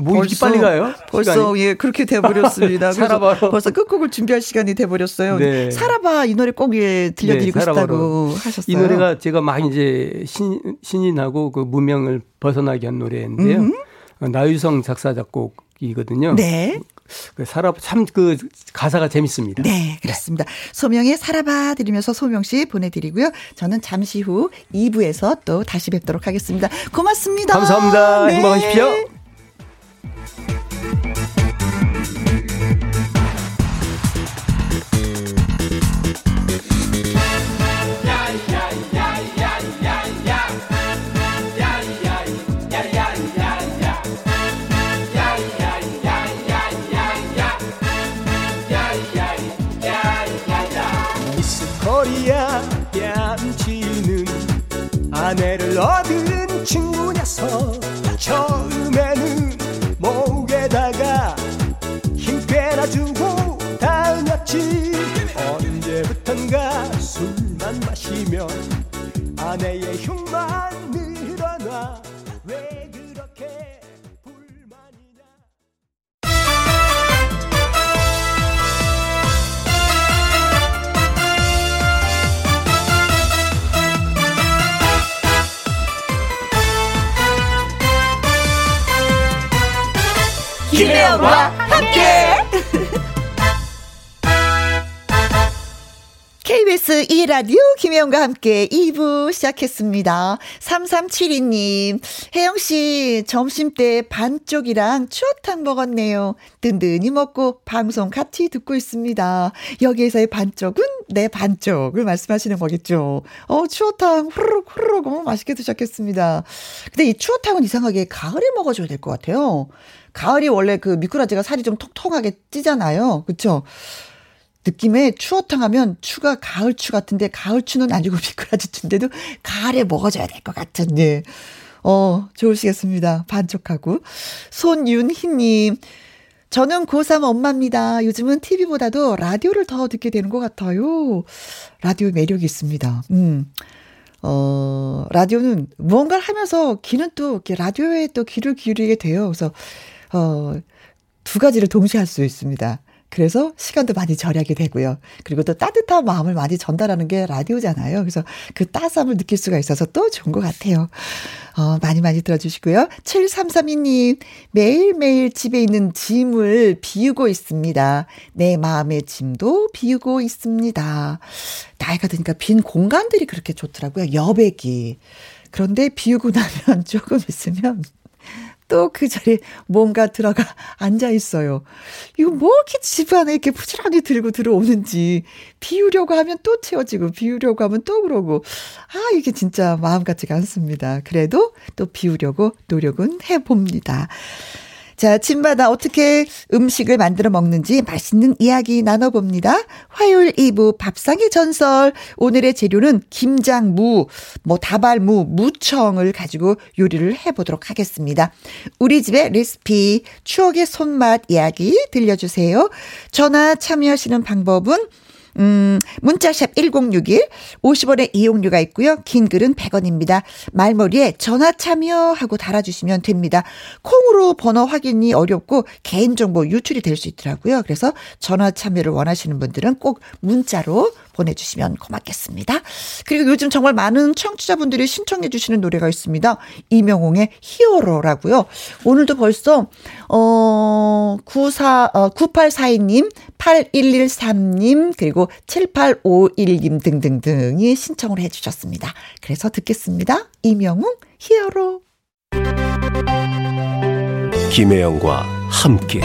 뭐 이렇게 빨리 가요? 벌써? 예 그렇게 돼버렸습니다. (laughs) 사라바 벌써 끝곡을 준비할 시간이 돼버렸어요. 네. 사라바 이 노래 꼭 예, 들려드리고 네, 싶다고 하셨어요. 이 노래가 제가 막 이제 신, 신이 나고 그 무명을 벗어나게 한 노래인데요. 음. 나유성 작사 작곡이거든요. 네. 그 살아 참그 가사가 재밌습니다. 네, 그렇습니다. 네. 소명의 살아봐 드리면서 소명 씨 보내드리고요. 저는 잠시 후 2부에서 또 다시 뵙도록 하겠습니다. 고맙습니다. 감사합니다. 네. 행복하십시오. 아내를 얻은 술만 마시면 아내의 흉만 늘어나 왜 그렇게 김혜영과 KBS 2라디오 김혜영과 함께 2부 시작했습니다. 3372님, 혜영씨, 점심때 반쪽이랑 추어탕 먹었네요. 든든히 먹고 방송 같이 듣고 있습니다. 여기에서의 반쪽은 내 반쪽을 말씀하시는 거겠죠. 어, 추어탕 후루룩 후루룩 어, 맛있게 드셨겠습니다. 근데 이 추어탕은 이상하게 가을에 먹어줘야 될 것 같아요. 가을이 원래 그 미꾸라지가 살이 좀 통통하게 찌잖아요. 그쵸? 느낌에 추어탕 하면 추가 가을 추 같은데 가을 추는 아니고 (laughs) 미꾸라지 추인데도 가을에 먹어줘야 될 것 같은, 데 어, 좋으시겠습니다. 반쪽하고. 손윤희님. 저는 고3 엄마입니다. 요즘은 TV보다도 라디오를 더 듣게 되는 것 같아요. 라디오 매력이 있습니다. 음. 어, 라디오는 무언가를 하면서 귀는 또 이렇게 라디오에 또 귀를 기울이게 돼요. 그래서, 어, 두 가지를 동시에 할 수 있습니다. 그래서 시간도 많이 절약이 되고요. 그리고 또 따뜻한 마음을 많이 전달하는 게 라디오잖아요. 그래서 그 따스함을 느낄 수가 있어서 또 좋은 것 같아요. 어, 많이 많이 들어주시고요. 7332님, 매일매일 집에 있는 짐을 비우고 있습니다. 내 마음의 짐도 비우고 있습니다. 나이가 드니까 빈 공간들이 그렇게 좋더라고요. 여백이. 그런데 비우고 나면 (laughs) 조금 있으면 또 그 자리에 뭔가 들어가 (laughs) 앉아 있어요. 이거 뭐 이렇게 집안에 이렇게 부지런히 들고 들어오는지 비우려고 하면 또 채워지고 비우려고 하면 또 그러고 아 이게 진짜 마음 같지가 않습니다. 그래도 또 비우려고 노력은 해봅니다. 자, 집마다 어떻게 음식을 만들어 먹는지 맛있는 이야기 나눠봅니다. 화요일 2부 밥상의 전설. 오늘의 재료는 김장 무, 뭐 다발무, 무청을 가지고 요리를 해보도록 하겠습니다. 우리 집의 레시피, 추억의 손맛 이야기 들려주세요. 전화 참여하시는 방법은 음, 문자샵 1061, 50원의 이용료가 있고요. 긴 글은 100원입니다. 말머리에 전화 참여하고 달아주시면 됩니다. 콩으로 번호 확인이 어렵고 개인정보 유출이 될 수 있더라고요. 그래서 전화 참여를 원하시는 분들은 꼭 문자로 보내주시면 고맙겠습니다. 그리고 요즘 정말 많은 청취자분들이 신청해 주시는 노래가 있습니다. 이명홍의 히어로라고요. 오늘도 벌써 어 94, 어, 9842님, 8113님, 그리고 7851님 등등등이 신청을 해 주셨습니다. 그래서 듣겠습니다. 이명웅 히어로. 김혜영과 함께.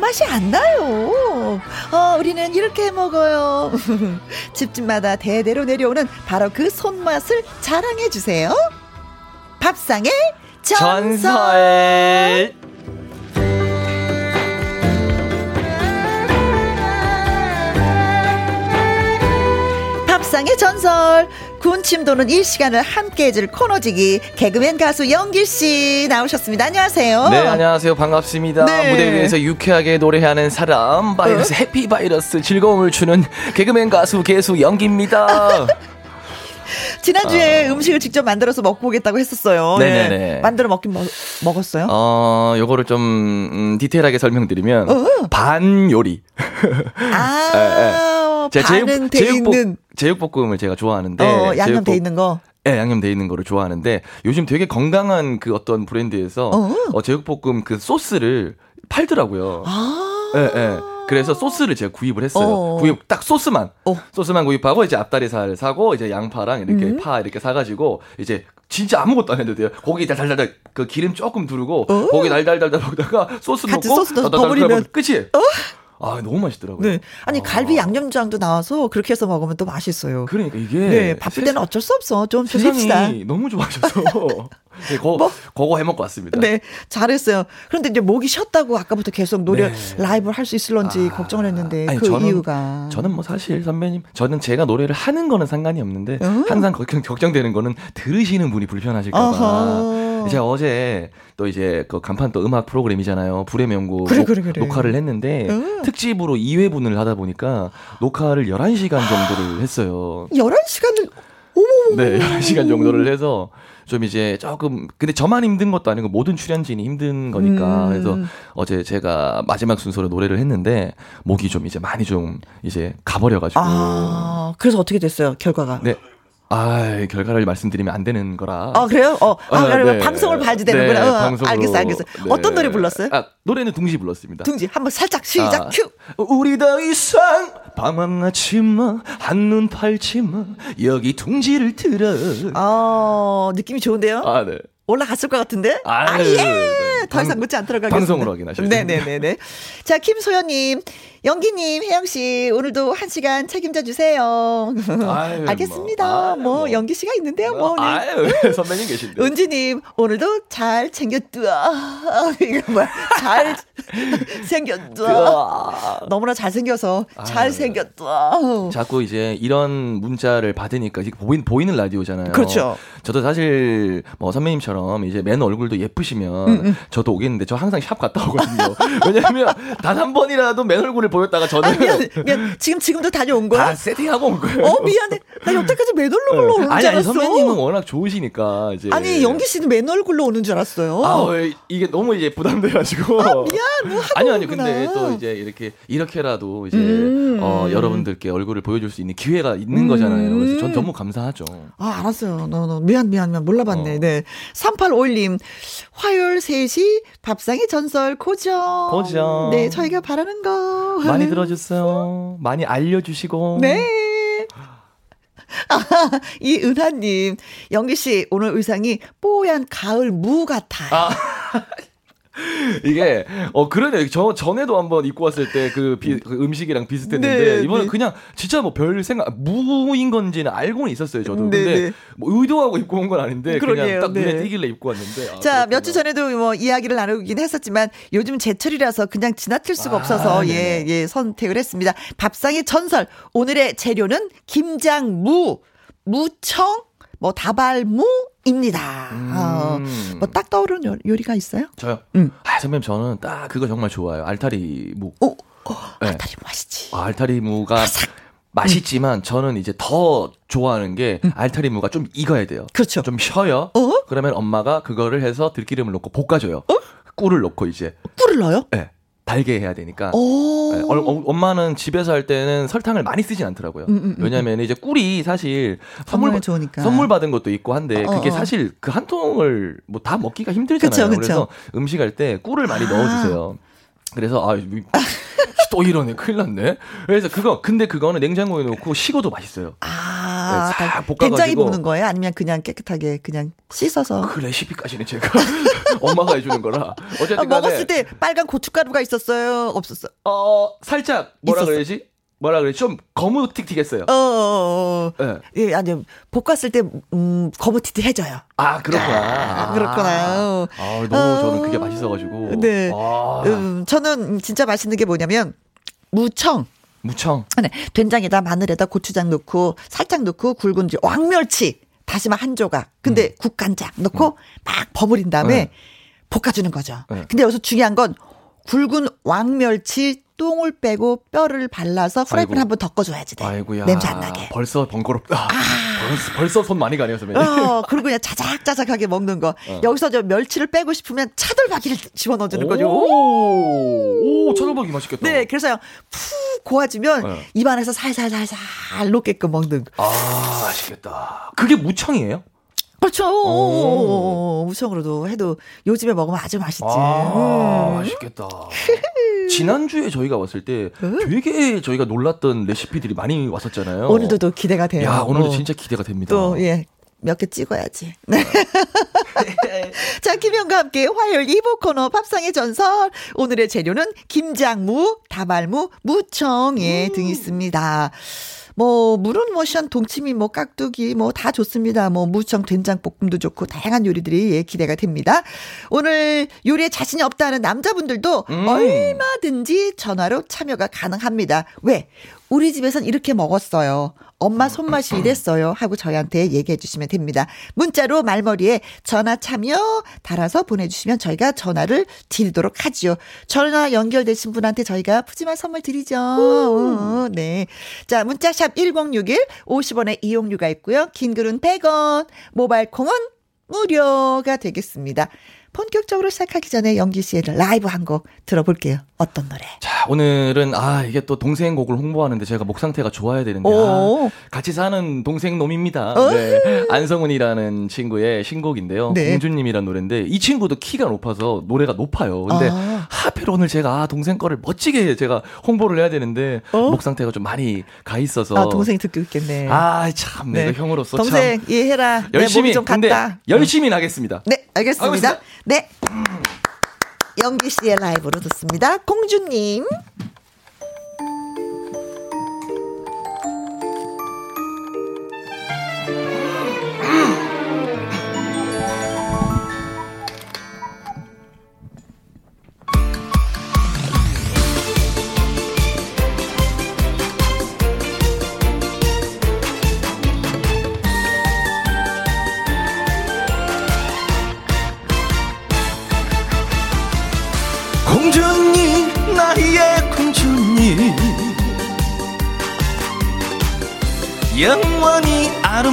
맛이 안 나요. 어, 우리는 이렇게 먹어요. (laughs) 집집마다 대대로 내려오는 바로 그 손맛을 자랑해 주세요. 밥상의 전설. 전설. 밥상의 전설. 군침 도는 이 시간을 함께 해줄 코너지기 개그맨 가수 영길 씨 나오셨습니다. 안녕하세요. 네, 안녕하세요. 반갑습니다. 네. 무대 위에서 유쾌하게 노래하는 사람, 바이러스, 어? 해피 바이러스, 즐거움을 주는 개그맨 가수 개수 영기입니다. (laughs) 지난주에 어. 음식을 직접 만들어서 먹고 오겠다고 했었어요. 네네네. 네. 만들어 먹긴 먹, 먹었어요? 어, 요거를 좀, 음, 디테일하게 설명드리면, 어. 반 요리. (laughs) 아, 네, 네. 제 제육, 제육볶, 제육볶음을 제가 좋아하는데 어, 양념 돼 있는 거. 네, 양념돼 있는 거를 좋아하는데 요즘 되게 건강한 그 어떤 브랜드에서 어, 어 제육볶음 그 소스를 팔더라고요. 아. 예, 네, 네. 그래서 소스를 제가 구입을 했어요. 어. 구입 딱 소스만 어. 소스만 구입하고 이제 앞다리살 사고 이제 양파랑 이렇게 음. 파 이렇게 사가지고 이제 진짜 아무것도 안 해도 돼요. 고기 달달달 그 기름 조금 두르고 어. 고기 달달달달 먹다가 소스 넣고 소스 넣어서 버무리면 끝이. 어? 아, 너무 맛있더라고요. 네. 아니, 아. 갈비 양념장도 나와서 그렇게 해서 먹으면 또 맛있어요. 그러니까 이게. 네, 바쁠 때는 어쩔 수 없어. 좀 드립시다. 너무 좋아하셔서. (laughs) 네, 거, 뭐? 그거 해먹고 왔습니다. 네, 잘했어요. 그런데 이제 목이 쉬었다고 아까부터 계속 노래 네. 라이브를 할 수 있을런지 아, 걱정을 했는데 아니, 그 저는, 이유가. 저는 뭐 사실 선배님, 저는 제가 노래를 하는 거는 상관이 없는데 어? 항상 걱정, 걱정되는 거는 들으시는 분이 불편하실까봐. 제가 어제 또 이제 그 간판 또 음악 프로그램이잖아요. 불의 명곡 그래, 그래, 그래. 녹화를 했는데 음. 특집으로 2회분을 하다 보니까 녹화를 11시간 정도를 했어요. 11시간을 네, 11시간 정도를 해서 좀 이제 조금 근데 저만 힘든 것도 아니고 모든 출연진이 힘든 거니까 음. 그래서 어제 제가 마지막 순서로 노래를 했는데 목이 좀 이제 많이 좀 이제 가버려가지고 아 그래서 어떻게 됐어요 결과가? 네 아, 결과를 말씀드리면 안 되는 거라. 아, 그래요? 어, 아, 아 네. 방송을 봐야지 되는구나. 네, 어, 방송으로, 알겠어, 알겠어. 네. 어떤 노래 불렀어요? 아, 노래는 둥지 불렀습니다. 둥지. 한번 살짝 시작, 아, 큐! 우리 더 이상 방황하지 마, 한눈 팔지 마, 여기 둥지를 들어. 아, 느낌이 좋은데요? 아, 네. 올라갔을 것 같은데? 아, 예! 네. 더 이상 묻지 않도록 하겠습니다. 방송으로 확인하셔야 네네네네. 자, 김소연님. 영기님, 혜영씨, 오늘도 한 시간 책임져 주세요. 아유, 알겠습니다. 뭐, 뭐, 뭐, 영기 씨가 있는데요, 뭐. 네. 아유, (laughs) 선배님 계신데. 은지님, 오늘도 잘 챙겼뚜아. (laughs) 이거 뭐야. 잘 (laughs) 생겼뚜아. 너무나 잘생겨서 잘 생겼뚜아. 자꾸 이제 이런 문자를 받으니까 이게 보인, 보이는 라디오잖아요. 그렇죠. 저도 사실 뭐 선배님처럼 이제 맨 얼굴도 예쁘시면 음, 음. 저도 오겠는데 저 항상 샵 갔다 오거든요. 왜냐면 단 한 번이라도 맨 얼굴을 보였다가 저는 아, 미안, 미안. 지금 지금도 다녀온 거야? 다 세팅하고 온 거예요. 어 미안해. 나 여태까지 맨 얼굴로 네. 오는 아니, 줄 알았어. 아니 선배님은 워낙 좋으시니까 이제 아니 영기 씨는 맨 얼굴로 오는 줄 알았어요. 아 어, 이게 너무 이제 부담돼가지고. 아, 미안. 뭐 아니요 아니요 근데 또 이제 이렇게 이렇게라도 이제 음. 어, 여러분들께 얼굴을 보여줄 수 있는 기회가 있는 음. 거잖아요. 그래서 전 너무 감사하죠. 아 알았어요. 너, 너 미안 미안 미안 몰라봤네. 어. 네. 3851님 화요일 3시 밥상의 전설 고정. 고정. 네 저희가 바라는 거 많이 들어주세요. 많이 알려주시고. 네. (laughs) 아, 이은하님, 영기 씨 오늘 의상이 뽀얀 가을 무 같아요. 아. (laughs) (laughs) 이게 어 그러네. 저 전에도 한번 입고 왔을 때그 그 음식이랑 비슷했는데 네, 이번엔 네. 그냥 진짜 뭐 별 생각 무인 건지는 알고는 있었어요. 저도. 네, 근데 네. 뭐 의도하고 입고 온 건 아닌데 그러게요. 그냥 딱 눈에 네. 띄길래 입고 왔는데. 아, 자, 몇 주 전에도 뭐 이야기를 나누긴 했었지만 요즘 제철이라서 그냥 지나칠 수가 아, 없어서 예, 예, 선택을 했습니다. 밥상의 전설. 오늘의 재료는 김장무, 무청, 뭐 다발무입니다. 음. 어, 뭐딱 떠오르는 요 리가 있어요? 저요? 음. 아, 선배님 저는 딱 그거 정말 좋아요. 알타리 무. 오, 오 네. 알타리 무 맛있지. 아, 알타리 무가 바삭. 맛있지만 음. 저는 이제 더 좋아하는 게 음. 알타리 무가 좀 익어야 돼요. 그렇죠. 좀 쉬어요. 어? 그러면 엄마가 그거를 해서 들기름을 넣고 볶아줘요. 어? 꿀을 넣고 이제. 꿀을 넣어요? 네. 달게 해야 되니까. 네, 어, 엄마는 집에서 할 때는 설탕을 많이 쓰진 않더라고요. 음, 음, 음. 왜냐면 이제 꿀이 사실 선물 좋으니까. 선물 받은 것도 있고 한데 어, 그게 어. 사실 그 한 통을 뭐 다 먹기가 힘들잖아요. 그쵸, 그쵸. 그래서 음식 할 때 꿀을 많이 아. 넣어주세요. 그래서 아 또 이러네 큰일 났네. 그래서 그거 근데 그거는 냉장고에 넣고 식어도 맛있어요. 아, 네, 싹 된장이 볶는 거예요? 아니면 그냥 깨끗하게 그냥 씻어서? 그 레시피까지는 제가 (laughs) 엄마가 해주는 거라. 어쨌든 아, 먹었을 때 빨간 고춧가루가 있었어요? 없었어? 어 살짝 뭐라 있었어. 그래야지? 뭐라 그래 좀 거무틱틱했어요. 어, 어, 어. 네. 예, 아니 볶았을 때 음, 거무틱틱해져요. 아 그렇구나. 아, 그렇구나. 아, 아 너무 어, 저는 그게 맛있어가지고. 네. 아. 음, 저는 진짜 맛있는 게 뭐냐면 무청. 무청. 네, 된장에다 마늘에다 고추장 넣고 살짝 넣고 굵은 왕멸치 다시마 한 조각. 근데 음. 국간장 넣고 음. 막 버무린 다음에 네. 볶아주는 거죠. 네. 근데 여기서 중요한 건 굵은 왕멸치 똥을 빼고 뼈를 발라서 프라이팬 한번 덮어줘야지 돼. 아이고야. 냄새 안 나게. 벌써 번거롭다. 아. 벌써, 벌써 손 많이 가네요, 선배님. 어, 그리고 그냥 자작자작하게 먹는 거. 어. 여기서 저 멸치를 빼고 싶으면 차돌박이를 집어넣어주는 거죠. 오, 오 차돌박이 맛있겠다. 네, 그래서 푹 고아주면 네. 입안에서 살살살살 녹게끔 먹는 거. 아, 맛있겠다. 그게 무청이에요? 그렇죠. 무청으로도 해도 요즘에 먹으면 아주 맛있지. 아, 음. 맛있겠다. (laughs) 지난주에 저희가 왔을 때 되게 저희가 놀랐던 레시피들이 많이 왔었잖아요. 오늘도 또 기대가 돼요. 야, 오늘도 어. 진짜 기대가 됩니다. 또, 예. 몇개 찍어야지. 네. (laughs) 자, 김영과 함께 화요일 2부 코너 밥상의 전설. 오늘의 재료는 김장무, 다발무, 무청에 음. 등 있습니다. 뭐 물은 뭐시안 동치미 뭐 깍두기 뭐 다 좋습니다. 뭐 무청 된장 볶음도 좋고 다양한 요리들이 예, 기대가 됩니다. 오늘 요리에 자신이 없다는 남자분들도 음. 얼마든지 전화로 참여가 가능합니다. 왜? 우리 집에선 이렇게 먹었어요. 엄마 손맛이 이랬어요. 하고 저희한테 얘기해 주시면 됩니다. 문자로 말머리에 전화 참여 달아서 보내주시면 저희가 전화를 드리도록 하지요. 전화 연결되신 분한테 저희가 푸짐한 선물 드리죠. 어, 네. 자, 문자샵 1061 50원의 이용료가 있고요. 긴 글은 100원, 모바일 콩은 무료가 되겠습니다. 본격적으로 시작하기 전에 영기 씨의 라이브 한 곡 들어볼게요. 어떤 노래? 자, 오늘은 아, 이게 또 동생 곡을 홍보하는데 제가 목 상태가 좋아야 되는데 아, 같이 사는 동생 놈입니다. 어? 네. 안성훈이라는 친구의 신곡인데요. 네. 공주님이라는 노래인데 이 친구도 키가 높아서 노래가 높아요. 근데 아. 하필 오늘 제가 아, 동생 거를 멋지게 제가 홍보를 해야 되는데 어? 목 상태가 좀 많이 가 있어서 아, 동생이 듣고 있겠네. 아, 참 네. 내가 형으로서 동생 참 이해해라. 열심히 좀 갔다. 열심히 나겠습니다. 네, 알겠습니다. 네. 영기 씨의 라이브로 듣습니다. 공주님.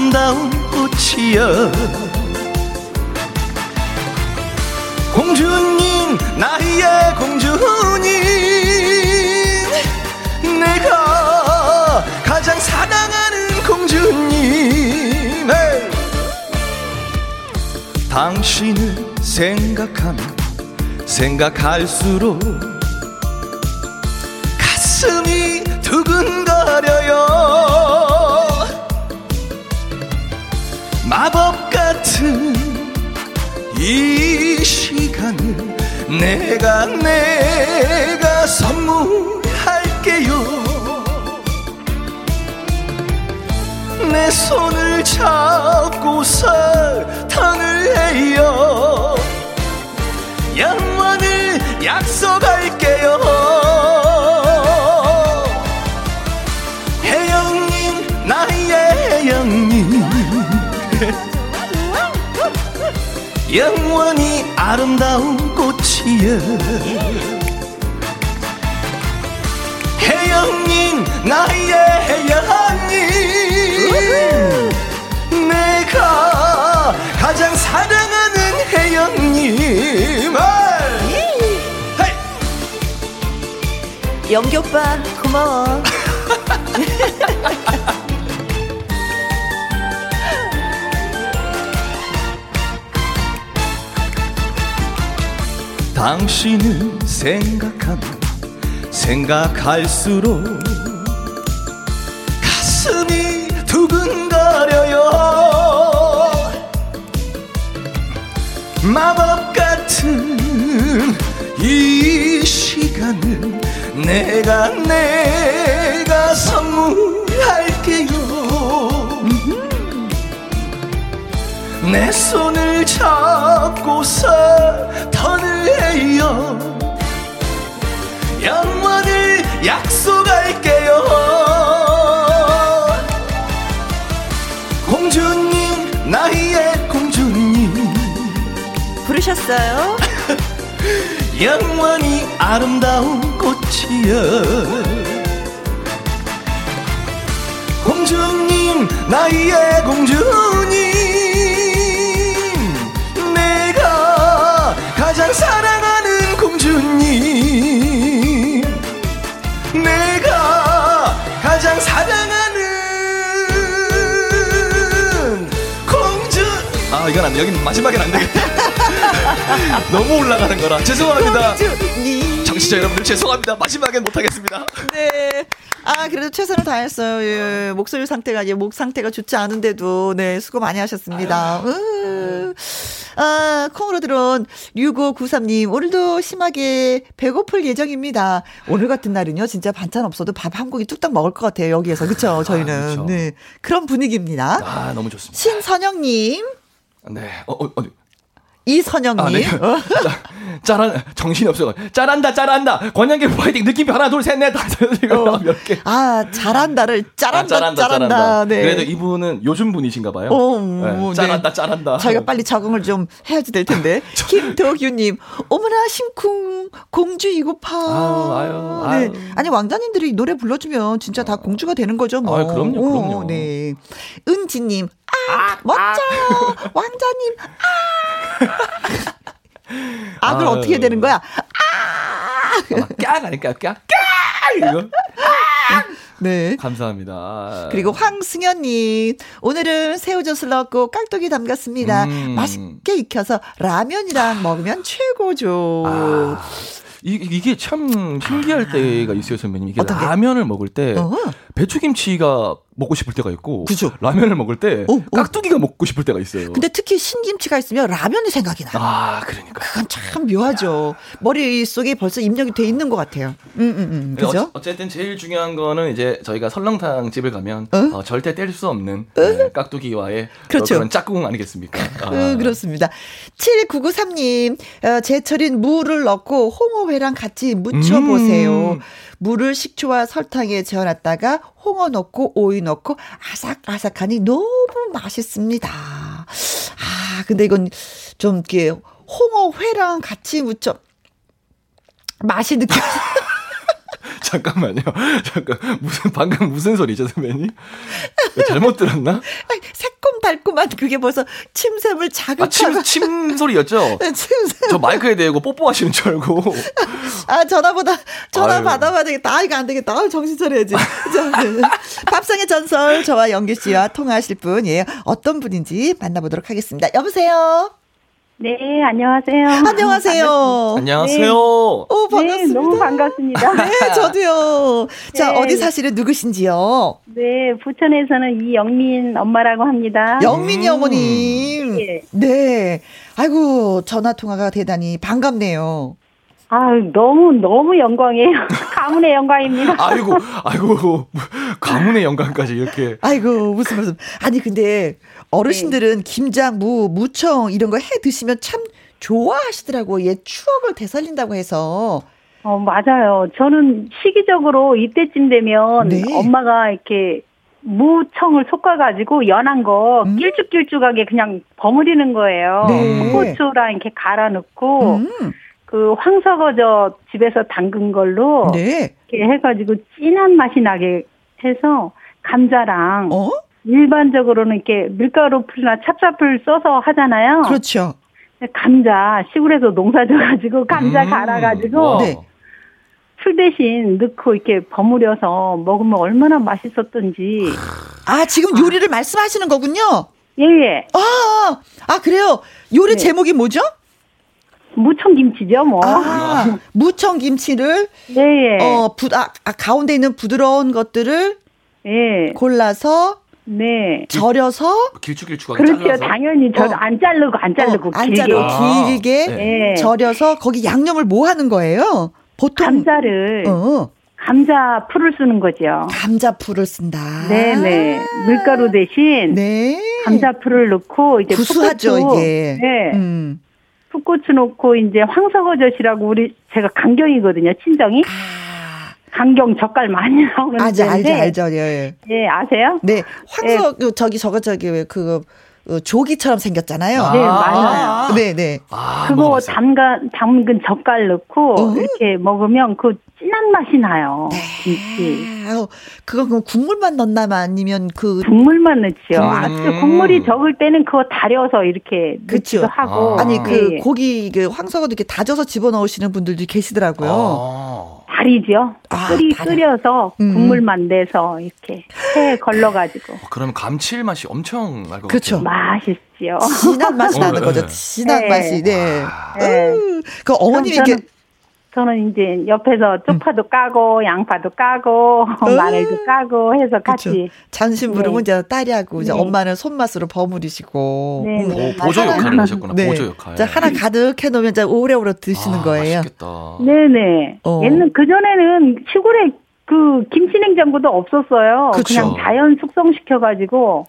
아름다운 꽃이여. 공주님 나의 공주님. 내가 가장 사랑하는 공주님. 당신을 생각하면 생각할수록 가슴이 두근거려요 마법 같은 이 시간을 내가 내가 선물할게요. 내 손을 잡고서 턴을 해요. 영원을 약속할게요 영원히 아름다운 꽃이여. 혜영님 나의 혜영님. 내가 가장 사랑하는 혜영님. 영기 오빠 고마워. (laughs) 당신을 생각하면 생각할수록 가슴이 두근거려요. 마법 같은 이 시간을 내가 내가 선물할게요. 내 손을 잡고서 해요. 영원을 약속할게요. 공주님 나의 공주님. 부르셨어요? (laughs) 영원히 아름다운 꽃이여. 공주님 나의 공주님 가 가장 사랑하는 공주님 내가 가장 사랑하는 공주 아 이건 안 돼. 여긴 마지막엔 안 되겠다 (laughs) 너무 올라가는 거라 죄송합니다 정치자 여러분들 죄송합니다 마지막엔 못하겠습니다 네. 아, 그래도 최선을 다했어요. 예. 목소리 상태가, 예, 목 상태가 좋지 않은데도, 네, 수고 많이 하셨습니다. 으. 아, 콩으로 들어온 6593님, 오늘도 심하게 배고플 예정입니다. 오늘 같은 날은요, 진짜 반찬 없어도 밥 한 공기 뚝딱 먹을 것 같아요, 여기에서. 그쵸, 저희는. 아, 그쵸. 네. 그런 분위기입니다. 아, 너무 좋습니다. 신선영님, 네. 어, 어, 어. 이선영님. 아, 네. 어? 짜, 짜란, 정신이 없어. 짜란다, 짜란다. 권양계 파이팅. 느낌표 하나, 둘, 셋, 넷, 다섯, 이거 어. 몇 개. 아, 잘한다를, 짜란다, 아, 짜란다. 네. 그래도 이분은 요즘 분이신가 봐요. 어, 네, 네. 짜란다, 짜란다. 저희가 빨리 적응을 좀 해야지 될 텐데. (laughs) 김덕유님, 어머나, 심쿵, 공주 이고파. 아유, 아유, 네. 아니, 왕자님들이 노래 불러주면 진짜 다 공주가 되는 거죠, 뭐. 아유, 그럼요, 그럼요. 오, 네. 은지님, 아, 멋져요. 왕자님, 아. 아, 그럼 아유. 어떻게 되는 거야? 아마 깍 아닐까요? 깍? 깍! 이거. 네. 감사합니다. 그리고 황승현님, 오늘은 새우젓을 넣고 깍두기 담갔습니다. 음. 맛있게 익혀서 라면이랑 먹으면 최고죠. 아, 이, 이게 참 신기할 때가 있어요, 선배님. 이게? 라면을 먹을 때 어. 배추김치가 먹고 싶을 때가 있고 그죠. 라면을 먹을 때 어, 어. 깍두기가 먹고 싶을 때가 있어요. 근데 특히 신김치가 있으면 라면이 생각이 나. 아, 그러니까. 그건 참 묘하죠. 머릿속에 벌써 입력이 돼 있는 것 같아요. 음, 음, 음. 그죠? 어, 쨌든 제일 중요한 거는 이제 저희가 설렁탕 집을 가면 어? 어, 절대 뗄 수 없는 네, 깍두기와의 그렇죠. 어, 그런 짝꿍 아니겠습니까? (laughs) 아. 음, 그렇습니다. 7993님, 어, 제철인 무를 넣고 홍어회랑 같이 무쳐 보세요. 음. 무를 식초와 설탕에 재워놨다가 홍어 넣고 오이 넣고 아삭아삭하니 너무 맛있습니다. 아, 근데 이건 좀 이렇게 홍어회랑 같이 무쳐 맛이 느껴. (laughs) 잠깐만요. (laughs) 잠깐 무슨 방금 무슨 소리죠, 선배님? 잘못 들었나? 새콤달콤한 그게 벌써 침샘을 자극하고 아, 침, 침 소리였죠? (laughs) 네, 침샘. 저 마이크에 대고 뽀뽀하시는 줄 알고. 아, 전화보다 전화 아유. 받아봐야 되겠다. 아, 이거 안 되겠다. 아, 정신 차려야지. 밥상의 전설 저와 영규 씨와 통화하실 분이에요. 어떤 분인지 만나보도록 하겠습니다. 여보세요. 네, 안녕하세요. 안녕하세요. 안녕하세요. 네. 오, 반갑습니다. 네, 너무 반갑습니다. 네, 저도요. (laughs) 자, 네. 어디 사시는 누구신지요? 네, 부천에서는 이영민 엄마라고 합니다. 영민이 음. 어머님. 네. 네. 아이고, 전화 통화가 대단히 반갑네요. 아, 너무 너무 영광이에요. (laughs) 가문의 영광입니다. 아이고, 아이고, 가문의 영광까지 이렇게. 아이고, 무슨 무슨. 아니 근데 어르신들은 네. 김장, 무, 무청 이런 거 해 드시면 참 좋아하시더라고. 옛 추억을 되살린다고 해서. 어, 맞아요. 저는 시기적으로 이때쯤 되면 네. 엄마가 이렇게 무청을 솎아가지고 연한 거 음. 길쭉길쭉하게 그냥 버무리는 거예요. 네. 고추랑 이렇게 갈아 넣고. 음. 그 황석어저 집에서 담근 걸로 네. 이렇게 해가지고 진한 맛이 나게 해서 감자랑 어? 일반적으로는 이렇게 밀가루 풀이나 찹쌀풀 써서 하잖아요. 그렇죠. 감자 시골에서 농사져 가지고 감자 음. 갈아 가지고 네. 풀 대신 넣고 이렇게 버무려서 먹으면 얼마나 맛있었던지. 아 지금 요리를 아. 말씀하시는 거군요. 예예. 예. 아, 아 그래요. 요리 네. 제목이 뭐죠? 무청김치죠, 뭐. 아, 무청김치를 네. 예. 어, 부, 아, 아, 가운데 있는 부드러운 것들을 네. 골라서 네. 절여서 길쭉길쭉하게 그렇죠. 잘라서. 당연히 저, 어. 안 자르고 안 자르고 어, 안 자르고 아, 길게 네. 절여서 거기 양념을 뭐 하는 거예요? 보통 감자를 어. 감자 풀을 쓰는 거죠. 감자 풀을 쓴다. 네네. 밀가루 대신 네. 감자 풀을 넣고 이제 구수하죠 이게. 네. 음. 풋고추 넣고 이제 황석어젓이라고 우리 제가 강경이거든요 친정이. 아. 강경 젓갈 많이 나오는 알죠 알죠 알죠 예. 예 아세요? 네 황석 네. 저기 저거 저기 왜그 그 조기처럼 생겼잖아요. 네, 맞아요. 네, 네. 아, 그거 담가 담근 젓갈 넣고 어? 이렇게 먹으면 그 진한 맛이 나요. 네. 김치. 그거 그 국물만 넣나만 아니면 그 국물만 넣죠. 음. 아, 국물이 적을 때는 그거 달여서 이렇게 그쵸. 하고. 아. 니그 네. 고기 그 황석어도 이렇게 다져서 집어 넣으시는 분들도 계시더라고요. 아. 다리죠. 아, 끓이 다리. 끓여서 음. 국물만 내서 이렇게 해 걸러가지고. 어, 그럼 감칠맛이 엄청 날것 그렇죠. 맛있지요. 진한 맛이 나는 거죠. 네. 진한 네. 맛이. 네. 네. 그 어머님이 이렇게 저는 이제 옆에서 쪽파도 음. 까고 양파도 까고 (laughs) 마늘도 까고 해서 같이 그쵸. 잔심 부르면 네. 이제 딸이하고 이제 네. 엄마는 손맛으로 버무리시고 네. 음. 오, 보조 역할을 하셨구나 네. 보조 역할 자, 하나 가득 해놓으면 이제 오래오래 드시는 아, 거예요. 맛있겠다. 네네. 어. 옛날 그 전에는 시골에 그 김치 냉장고도 없었어요. 그쵸. 그냥 자연 숙성시켜가지고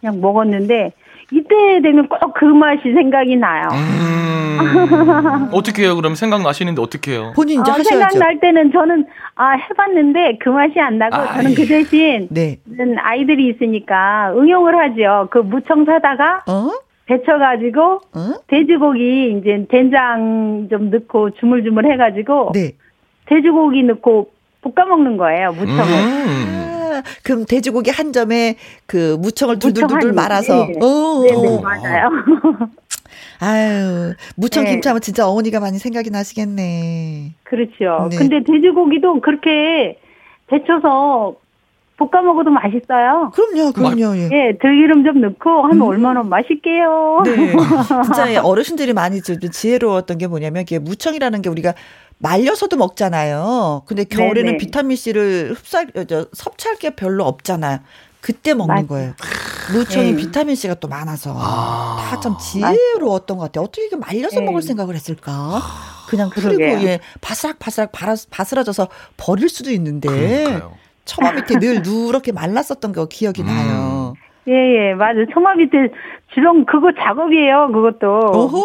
그냥 먹었는데 이때 되면 꼭 그 맛이 생각이 나요. 음, (laughs) 어떻게 해요? 그럼 생각나시는데 어떻게 해요? 본인 이제 어, 생각날 때는 저는 아 해봤는데 그 맛이 안 나고 아이, 저는 그 대신 네. 아이들이 있으니까 응용을 하죠. 그 무청 사다가 어? 데쳐가지고 어? 돼지고기 이제 된장 좀 넣고 주물주물 해가지고 네. 돼지고기 넣고 볶아 먹는 거예요 무청을. 음. 그럼 돼지고기 한 점에 그 무청을 둘둘둘 말아서. 네. 네, 네, 맞아요. (laughs) 아유, 무청 네. 김치 하면 진짜 어머니가 많이 생각이 나시겠네. 그렇죠. 네. 근데 돼지고기도 그렇게 데쳐서 볶아 먹어도 맛있어요. 그럼요, 그럼요. 예, 네, 들기름 좀 넣고 하면 음. 얼마나 맛있게요. 네. (laughs) 진짜 어르신들이 많이 지혜로웠던 게 뭐냐면 이게 무청이라는 게 우리가 말려서도 먹잖아요. 근데 겨울에는 네네. 비타민 C를 흡사 저, 섭취할 게 별로 없잖아요. 그때 먹는 맞 거예요. 무청이 네. 비타민 C가 또 많아서 아. 다참 지혜로웠던 것 같아요. 어떻게 이게 말려서 네. 먹을 생각을 했을까? 그냥 그리고 예 바스락 바스락 바스라져서 버릴 수도 있는데 처마 밑에 늘 누렇게 말랐었던 거 기억이 음. 나요. 예, 예, 맞아. 처마 밑에 주렁 그거 작업이에요. 그것도. 오호.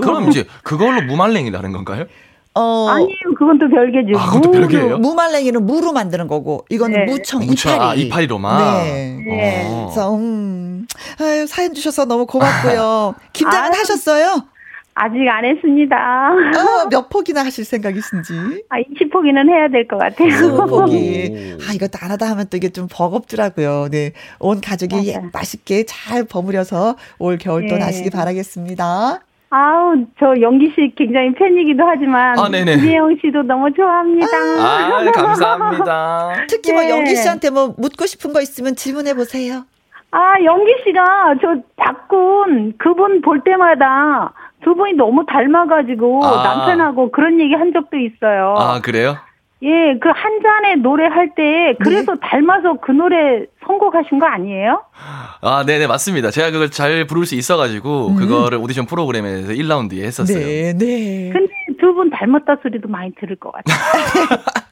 그럼 이제 그걸로 무말랭이 나는 건가요? 어. 아니요, 그건 또 별개죠. 아, 그것도 별개예요? 무말랭이는 무로 만드는 거고, 이거는 네. 무청, 무청 이파리. 아, 이파리로만? 네. 네. 그래서, 음, 아유, 사연 주셔서 너무 고맙고요. (laughs) 김장은 아, 하셨어요? 아직 안 했습니다. 어, (laughs) 몇 폭이나 하실 생각이신지? 아, 20폭이는 해야 될 것 같아요. 20폭이. (laughs) 아, 이것도 안 하다 하면 또 이게 좀 버겁더라고요. 네. 온 가족이 맞아. 맛있게 잘 버무려서 올 겨울 또 네. 나시기 바라겠습니다. 아우, 저 영기 씨 굉장히 팬이기도 하지만. 아, 네네. 김혜영 씨도 너무 좋아합니다. 아, 감사합니다. (laughs) 특히 뭐 네. 영기 씨한테 뭐 묻고 싶은 거 있으면 질문해 보세요. 아, 영기 씨가 저 박군 그분 볼 때마다 두 분이 너무 닮아가지고 아. 남편하고 그런 얘기 한 적도 있어요. 아, 그래요? 예, 그 한 잔의 노래 할 때 그래서 네. 닮아서 그 노래 선곡하신 거 아니에요? 아, 네 네, 맞습니다. 제가 그걸 잘 부를 수 있어 가지고 음. 그거를 오디션 프로그램에서 1라운드에 했었어요. 네, 네. 근데 두 분 닮았다 소리도 많이 들을 것 같아요. (laughs)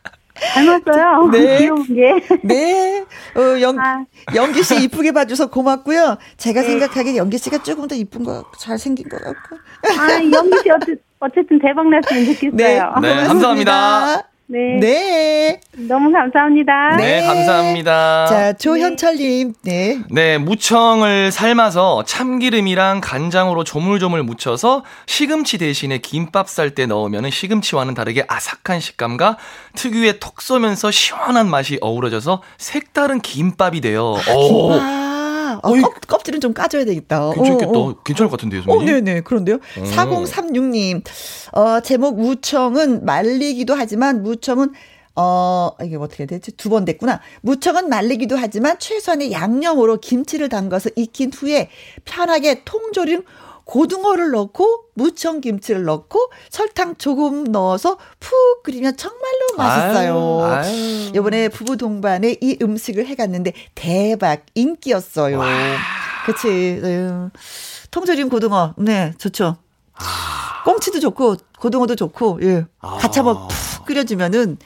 닮았어요. 네. 귀여운 게. 네. 어, 영, 아. 연기 씨 이쁘게 봐줘서 고맙고요. 제가 네. 생각하기에 연기 씨가 조금 더 이쁜 거, 잘생긴 것 같고. 아, 연기 씨 어쨌든, 어쨌든 대박 났으면 좋겠어요. 네, 네 감사합니다. 네. 네. 너무 감사합니다. 네, 네. 감사합니다. 자, 조현철님, 네. 네, 무청을 삶아서 참기름이랑 간장으로 조물조물 묻혀서 시금치 대신에 김밥 쌀 때 넣으면 시금치와는 다르게 아삭한 식감과 특유의 톡 쏘면서 시원한 맛이 어우러져서 색다른 김밥이 돼요. 아, 김밥. 어, 껍, 껍질은 좀 까줘야 되겠다. 괜찮겠다. 어, 어. 괜찮을 것 같은데요, 선생님? 어, 네네. 그런데요. 음. 4036님, 어, 제목 무청은 말리기도 하지만 무청은 어, 이게 어떻게 해야 되지? 두 번 됐구나. 무청은 말리기도 하지만 최소한의 양념으로 김치를 담가서 익힌 후에 편하게 통조림 고등어를 넣고 무청김치를 넣고 설탕 조금 넣어서 푹 끓이면 정말로 맛있어요. 아유. 이번에 부부 동반에 이 음식을 해갔는데 대박 인기였어요. 와. 그치. 음. 통조림 고등어. 네, 좋죠. 아. 꽁치도 좋고 고등어도 좋고 예. 아. 같이 한번 푹 끓여주면은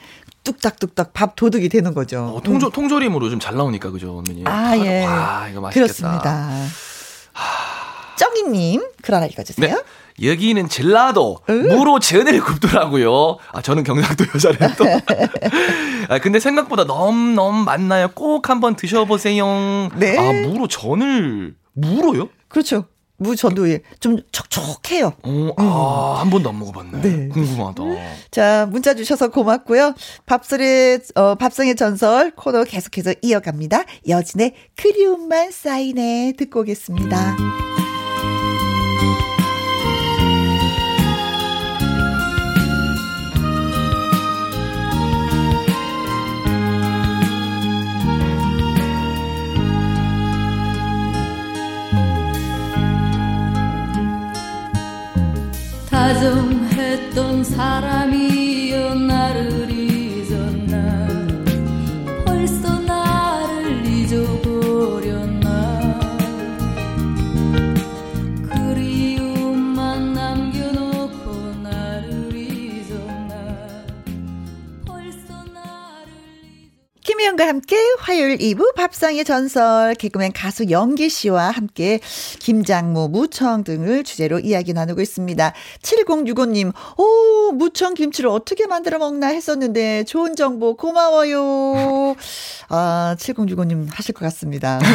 뚝딱뚝딱 밥 도둑이 되는 거죠. 어, 통조, 음. 통조림으로 좀 잘 나오니까 그죠, 언니. 아, 예. 와, 이거 맛있겠다. 그렇습니다. 하... 정희님, 글 하나 읽어주세요. 네. 여기는 젤라도 응? 무로 전을 굽더라고요. 아 저는 경상도 여자래요 또. (laughs) 아 근데 생각보다 너무 너무 맛나요. 꼭 한번 드셔보세요. 네. 아 무로 전을 무로요? 그렇죠. 무전도 좀 촉촉해요. 어, 아, 음. 한 번도 안 먹어봤네. 네. 궁금하다. 자, 문자 주셔서 고맙고요. 밥술의, 어, 밥상의 전설 코너 계속해서 이어갑니다. 여진의 그리움만 쌓이네 듣고 오겠습니다. 다정했던 사람 김희영과 함께 화요일 2부 밥상의 전설 개그맨 가수 영기 씨와 함께 김장무, 무청 등을 주제로 이야기 나누고 있습니다. 7065님, 오, 무청 김치를 어떻게 만들어 먹나 했었는데 좋은 정보 고마워요. 아, 7065님 하실 것 같습니다. 네.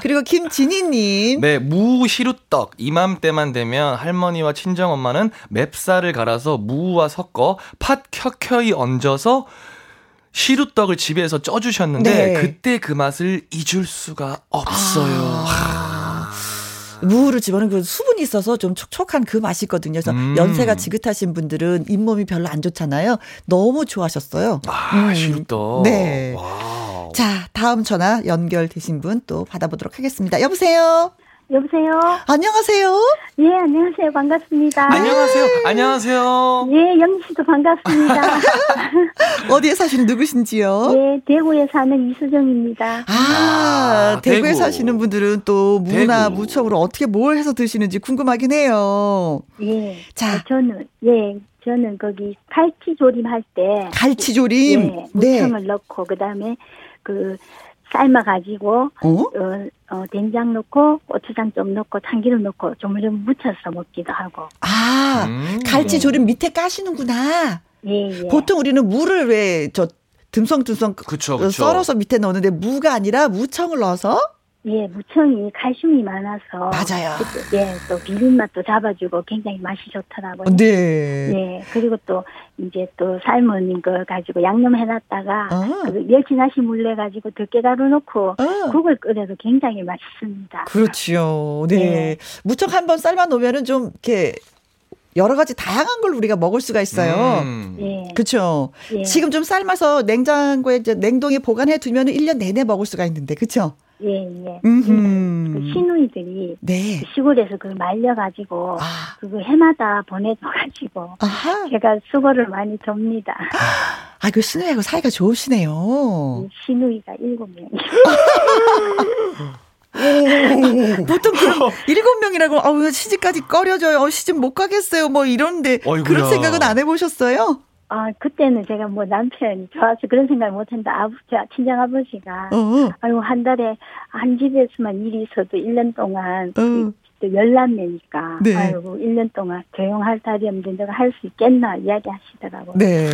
그리고 김진희님. 네, 무 시루떡. 이맘때만 되면 할머니와 친정엄마는 맵쌀을 갈아서 무와 섞어 팥 켜켜이 얹어서 시루떡을 집에서 쪄주셨는데 네. 그때 그 맛을 잊을 수가 없어요. 아. 무를 집어넣은 그 수분이 있어서 좀 촉촉한 그 맛이 있거든요. 그래서 음. 연세가 지긋하신 분들은 잇몸이 별로 안 좋잖아요. 너무 좋아하셨어요. 아, 음. 시루떡. 네. wow. 자, 다음 전화 연결되신 분 또 받아보도록 하겠습니다. 여보세요? 여보세요. 안녕하세요. 예, 안녕하세요. 반갑습니다. 안녕하세요. 안녕하세요. 예, 영희 씨도 반갑습니다. (laughs) 어디에 사시는 누구신지요? 예, 대구에 사는 이수정입니다. 아, 아 대구에 대구. 사시는 분들은 또 무나 대구. 무청으로 어떻게 뭘 해서 드시는지 궁금하긴 해요. 예. 자, 아, 저는 예, 저는 거기 갈치조림 할 때 갈치조림 예, 무청을 네. 넣고 그다음에 그 삶아 가지고 어? 어? 어, 된장 넣고 고추장 좀 넣고 참기름 넣고 조물조물 묻혀서 먹기도 하고. 아 음. 갈치 조림 밑에 까시는구나. 예, 예. 보통 우리는 무를 왜 저 듬성듬성 그쵸, 그쵸. 썰어서 밑에 넣는데 무가 아니라 무청을 넣어서 예, 무청이 칼슘이 많아서 맞아요. 그, 예, 또 비린 맛도 잡아주고 굉장히 맛이 좋더라고요. 네. 예, 그리고 또 이제 또 삶은 거 가지고 양념해놨다가 아. 그 멸치나시 물내 가지고 들깨가루 넣고 아. 국을 끓여도 굉장히 맛있습니다. 그렇지요. 네. 네. 무척 한번 삶아 놓으면은 좀 이렇게 여러 가지 다양한 걸 우리가 먹을 수가 있어요. 음. 예, 그렇죠. 예. 지금 좀 삶아서 냉장고에 이제 냉동에 보관해 두면은 1년 내내 먹을 수가 있는데. 그렇죠? 예, 예. 음흠. 그 시누이들이 네. 그 시골에서 그걸 말려가지고 아. 그거 해마다 보내줘가지고 아하. 제가 수고를 많이 줍니다. 아, 그 신우하고 사이가 좋으시네요. 시누이가 일곱 명. (laughs) 보통 그 일곱 명이라고 아우 시집까지 꺼려져요. 어, 시집 못 가겠어요. 뭐 이런데 어이구야. 그런 생각은 안 해보셨어요? 아 그때는 제가 뭐 남편이 좋아서 그런 생각을 못했는데 아버지 친정 아버지가 어. 아이고 한 달에 한 집에서만 일이 있어도 1년 동안 어. 또 열남매니까 네. 아이고 1년 동안 조용할 달이 없는데 내가 할 수 있겠나 이야기 하시더라고요. 네.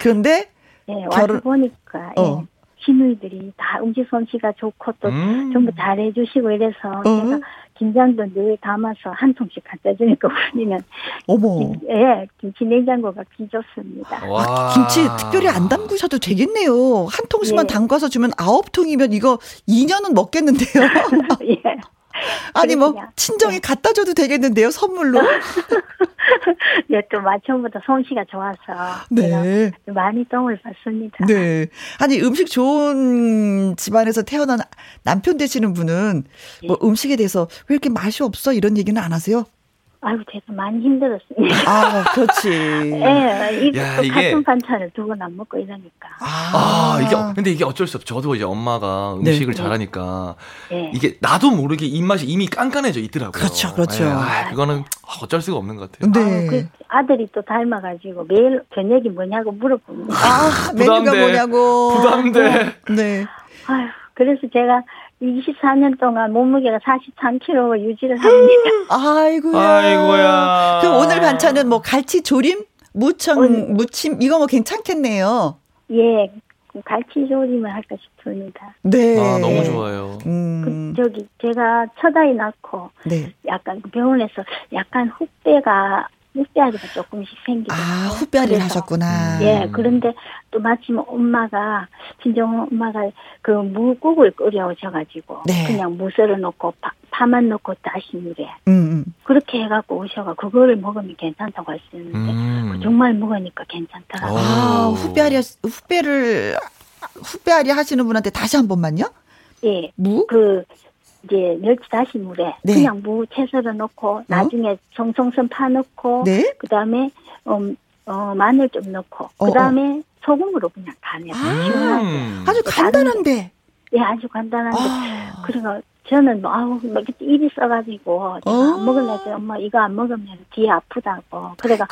그런데 예, 와서 결혼- 보니까 어. 예, 시누이들이 다 음식 솜씨가 좋고 또 음. 전부 잘해주시고 이래서 어. 제가 김장도 늘 담아서 한 통씩 갖다 주니까 우리는 어머. 김, 예, 김치 냉장고가 비좋습니다. 와. 김치 특별히 안 담그셔도 되겠네요. 한 통씩만 예. 담가서 주면 아홉 통이면 이거 2년은 먹겠는데요. (laughs) 예. 아니 뭐 친정에 갖다 줘도 되겠는데요. 선물로. 예, (laughs) 또 마천보다 솜씨가 좋아서 네. 많이 똥을 받습니다. 네. 아니 음식 좋은 집안에서 태어난 남편 되시는 분은 뭐 예. 음식에 대해서 왜 이렇게 맛이 없어 이런 얘기는 안 하세요? 아유, 제가 많이 힘들었습니다. 아, 그렇지. (laughs) 예, 이 야, 또 이게- 같은 반찬을 두 번 안 먹고 이러니까. 아, 이게 근데 이게 어쩔 수 없죠. 저도 이제 엄마가 네. 음식을 잘하니까 예. 이게 나도 모르게 입맛이 이미 깐깐해져 있더라고요. 그렇죠, 그렇죠. 예, 아, 그거는 어쩔 수가 없는 것 같아요. 네. 아유, 그 아들이 또 닮아가지고 매일 저녁이 뭐냐고 물어봅니다. 아, 메뉴가 부담돼. 뭐냐고. 부담돼. 네. 아유, 그래서 제가 24년 동안 몸무게가 43kg 유지를 합니다. (gasps) 아이고야. 아이고야. 그럼 오늘 반찬은 뭐 갈치 조림, 무청, 오늘- 무침 이거 뭐 괜찮겠네요. 예, 그 갈치 조림을 할까 싶습니다. 네. 아, 너무 좋아요. 음. 그, 저기, 제가 첫 아이 낳고 네. 약간 그 병원에서 약간 훅배가, 훅배아리가 조금씩 생기고. 아, 후배아리를 하셨구나. 예, 그런데 또 마침 엄마가, 친정 엄마가 그 무국을 끓여오셔가지고, 네. 그냥 무 썰어 놓고 파, 파만 넣고 다시물에 음, 음. 그렇게 해갖고 오셔가 그거를 먹으면 괜찮다고 하시는데 음. 정말 먹으니까 괜찮더라고요. 아, 오. 후배아리, 후배를, 후배아리 하시는 분한테 다시 한 번만요? 예, 무? 그 이제 멸치 다시 물에 네. 그냥 무 채 썰어 놓고 나중에 송송선 파 넣고 네? 그다음에 음, 어, 마늘 좀 넣고 어, 그다음에 소금으로 그냥 간해요. 아. 아주 간단한데. 예, 아주 간단한데 아. 그래가 저는 뭐 아우 막 이렇게 입이 써가지고 어. 안 먹을래 엄마 이거 안 먹으면 뒤에 아프다고 그래가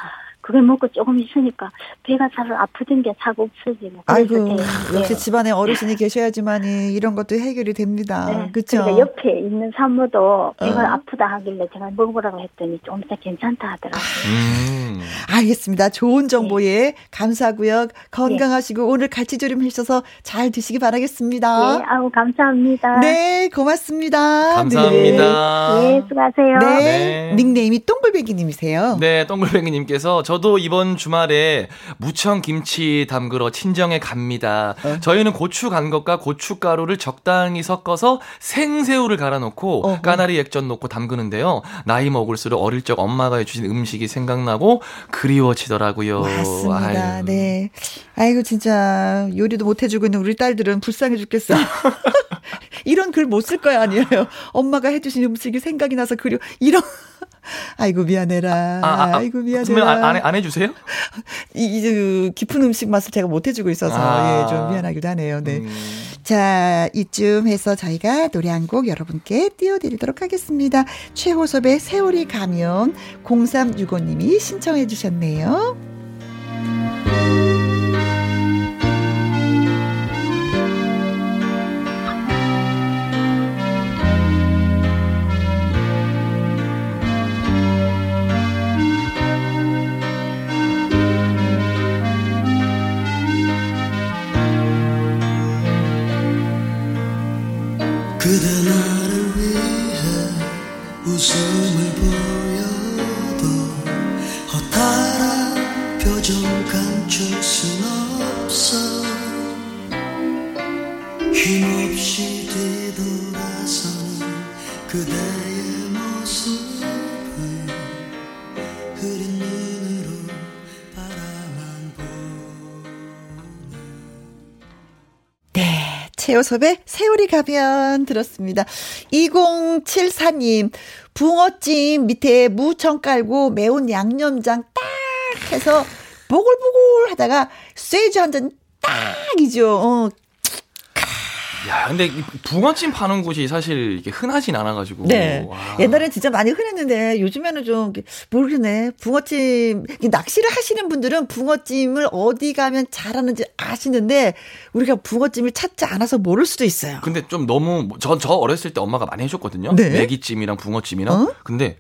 그걸 먹고 조금 있으니까 배가 잘 아프던 게 자꾸 없어지고 아이고, 제- 역시 예. 집안에 어르신이 계셔야지만이 이런 것도 해결이 됩니다. 네, 그쵸? 그러니까 옆에 있는 산모도 배가 어. 아프다 하길래 제가 먹어보라고 했더니 좀더 괜찮다 하더라고요. 음. 알겠습니다. 좋은 정보에 감사하고요. 건강하시고 오늘 갈치조림 해주셔서 잘 드시기 바라겠습니다. 예, 아우 감사합니다. 네, 고맙습니다. 감사합니다. 예, 수고하세요. 네. 네. 네. 닉네임이 똥글배기님이세요. 네, 동글뱅이님께서 저도 이번 주말에 무청 김치 담그러 친정에 갑니다. 어. 저희는 고추 간 것과 고춧가루를 적당히 섞어서 생새우를 갈아놓고 어허. 까나리 액젓 넣고 담그는데요. 나이 먹을수록 어릴 적 엄마가 해주신 음식이 생각나고 그리워지더라고요. 맞습니다. 아유. 네. 아이고, 진짜, 요리도 못 해주고 있는 우리 딸들은 불쌍해 죽겠어. (laughs) 이런 글 못 쓸 거야, 아니에요. 엄마가 해주신 음식이 생각이 나서 그려, 이런. 아이고, 미안해라. 아, 아, 아, 아, 이고 미안해라. 그러면 안, 안, 해- 안 해주세요? 이, 이, 그, 깊은 음식 맛을 제가 못 해주고 있어서, 아. 예, 좀 미안하기도 하네요. 네. 음. 자, 이쯤 해서 저희가 노래 한 곡 여러분께 띄워드리도록 하겠습니다. 최호섭의 세월이 가면 0365님이 신청해 주셨네요. 그대 나를 위해 웃음을 보여 최요섭의 세월이 가면 들었습니다. 2074님, 붕어찜 밑에 무청 깔고 매운 양념장 딱 해서 보글보글 하다가 쇠주 한잔 딱이죠. 어, 야, 근데 이 붕어찜 파는 곳이 사실 이게 흔하진 않아가지고. 네. 와. 옛날엔 진짜 많이 흔했는데 요즘에는 좀 모르겠네. 붕어찜 이 낚시를 하시는 분들은 붕어찜을 어디 가면 잘하는지 아시는데 우리가 붕어찜을 찾지 않아서 모를 수도 있어요. 근데 좀 너무 저, 저 어렸을 때 엄마가 많이 해줬거든요. 네. 메기찜이랑 붕어찜이랑. 어? 근데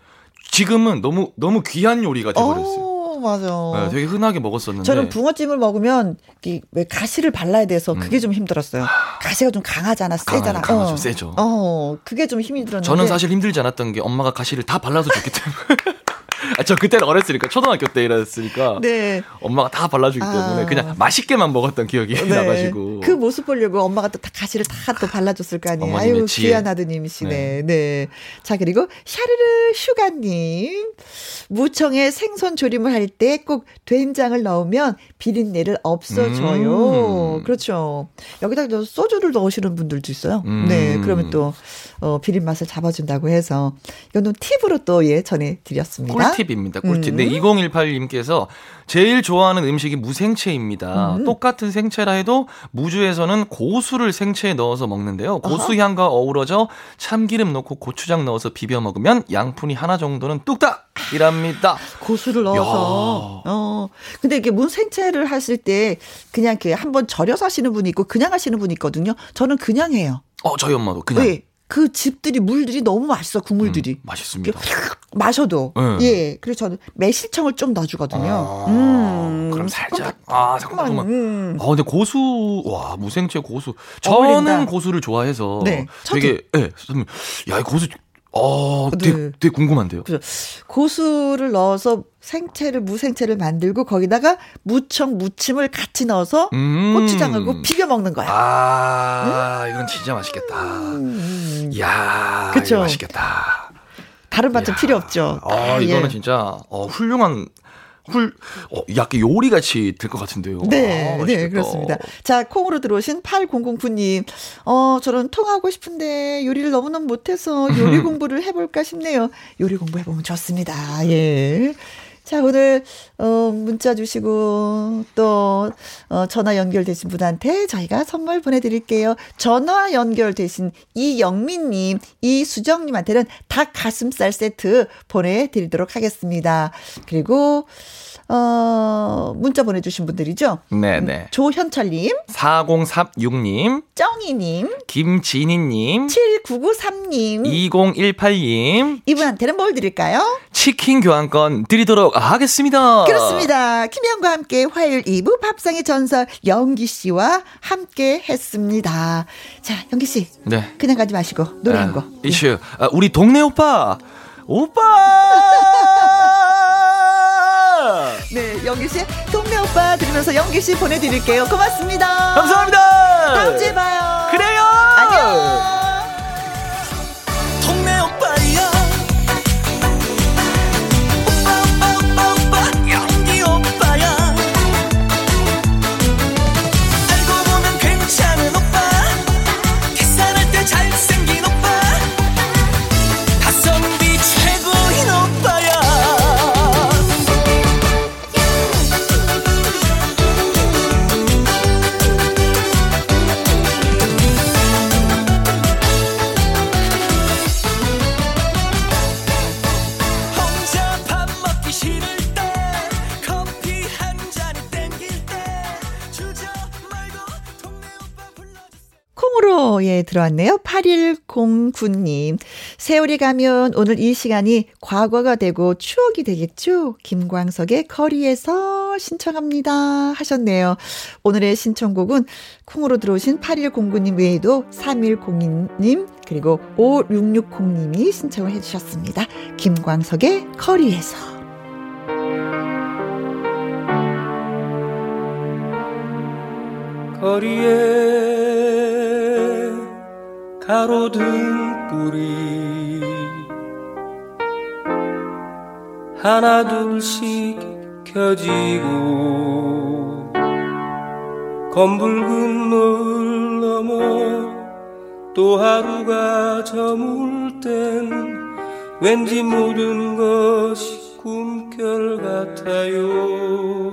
지금은 너무 너무 귀한 요리가 돼버렸어요. 어, 맞아. 네, 되게 흔하게 먹었었는데. 저는 붕어찜을 먹으면 이왜 가시를 발라야 돼서 그게 좀 힘들었어요. 가시가 좀 강하잖아, 세잖아. 음. 강하- 강하- 어. 좀 세죠. 어, 그게 좀 힘이 들었는데. 저는 사실 힘들지 않았던 게 엄마가 가시를 다 발라서 줬기 때문에. (laughs) 아, 저 그때는 어렸으니까 초등학교 때 이랬으니까 네. 엄마가 다 발라주기 때문에 아. 그냥 맛있게만 먹었던 기억이 나가지고 그 모습 보려고 엄마가 또다 가시를 다 또 발라줬을 거 아니에요. 아유, 지혜. 귀한 아드님이시네. 네. 자, 그리고 샤르르 슈가님. 무청에 생선 조림을 할 때 꼭 된장을 넣으면 비린내를 없어져요. 음. 그렇죠. 여기다 또 소주를 넣으시는 분들도 있어요. 음. 네. 그러면 또, 어, 비린 맛을 잡아준다고 해서. 이거는 팁으로 또 예, 전해 드렸습니다. 꿀팁입니다. 꿀팁. 음. 네, 2018님께서 제일 좋아하는 음식이 무생채입니다. 음. 똑같은 생채라 해도 무주에서는 고수를 생채에 넣어서 먹는데요. 고수 향과 어우러져 참기름 넣고 고추장 넣어서 비벼 먹으면 양푼이 하나 정도는 뚝딱이랍니다. 고수를 넣어서. 어. 근데 이게 문생채를 하실 때 그냥 이렇게 한번 절여서 하시는 분이 있고 그냥 하시는 분이 있거든요. 저는 그냥 해요. 어, 저희 엄마도 그냥 왜? 그 집들이 물들이 너무 맛있어 국물들이. 음, 맛있습니다. 마셔도 네. 예 그래서 저는 매실청을 좀 넣어주거든요. 아, 음 그럼 살짝 아 잠깐만. 음. 아 근데 고수 와 무생채 고수 저는 어울린다. 고수를 좋아해서 네. 되게 예 야이 고수 어 되게, 네. 되게 궁금한데요. 그죠. 고수를 넣어서 생채를 무생채를 만들고 거기다가 무청 무침을 같이 넣어서 음. 고추장하고 비벼 먹는 거야. 아 이건 진짜 맛있겠다. 음. 야 그쵸. 맛있겠다. 다른 반찬 필요 없죠. 아 딱, 이거는 예. 진짜 어, 훌륭한 훌 어, 약간 요리 같이 될 것 같은데요. 네, 아, 네. 그렇습니다. 자, 콩으로 들어오신 8009님. 어, 저는 통하고 싶은데 요리를 너무너무 못해서 요리 (laughs) 공부를 해볼까 싶네요. 요리 공부해보면 좋습니다. 예. 자, 오늘, 어, 문자 주시고, 또, 어, 전화 연결되신 분한테 저희가 선물 보내드릴게요. 전화 연결되신 이영민님, 이수정님한테는 닭 가슴살 세트 보내드리도록 하겠습니다. 그리고, 어, 문자 보내주신 분들이죠. 네네. 조현철님, 4036님, 쩡이님, 김진희님, 7993님, 2018님, 이분한테는 뭘 드릴까요? 치킨 교환권 드리도록 하겠습니다. 그렇습니다. 김현과 함께 화요일 2부 밥상의 전설 영기 씨와 함께 했습니다. 자, 영기 씨. 네. 그냥 가지 마시고 노래 한 곡. 이슈. 아, 우리 동네 오빠. 오빠! (laughs) 네, 영기 씨 동네 오빠 들으면서 영기 씨 보내드릴게요. 고맙습니다. 감사합니다. 다음 주에 봐요. 그래요. 안녕. 콩으로 예 들어왔네요. 8109님. 세월이 가면 오늘 이 시간이 과거가 되고 추억이 되겠죠? 김광석의 거리에서 신청합니다 하셨네요. 오늘의 신청곡은 콩으로 들어오신 8109님 외에도 3102님 그리고 5660님이 신청을 해 주셨습니다. 김광석의 거리에서. 거리에 가로등 불이 하나 둘씩 켜지고 검붉은 노을 넘어 또 하루가 저물 땐 왠지 모든 것이 꿈결 같아요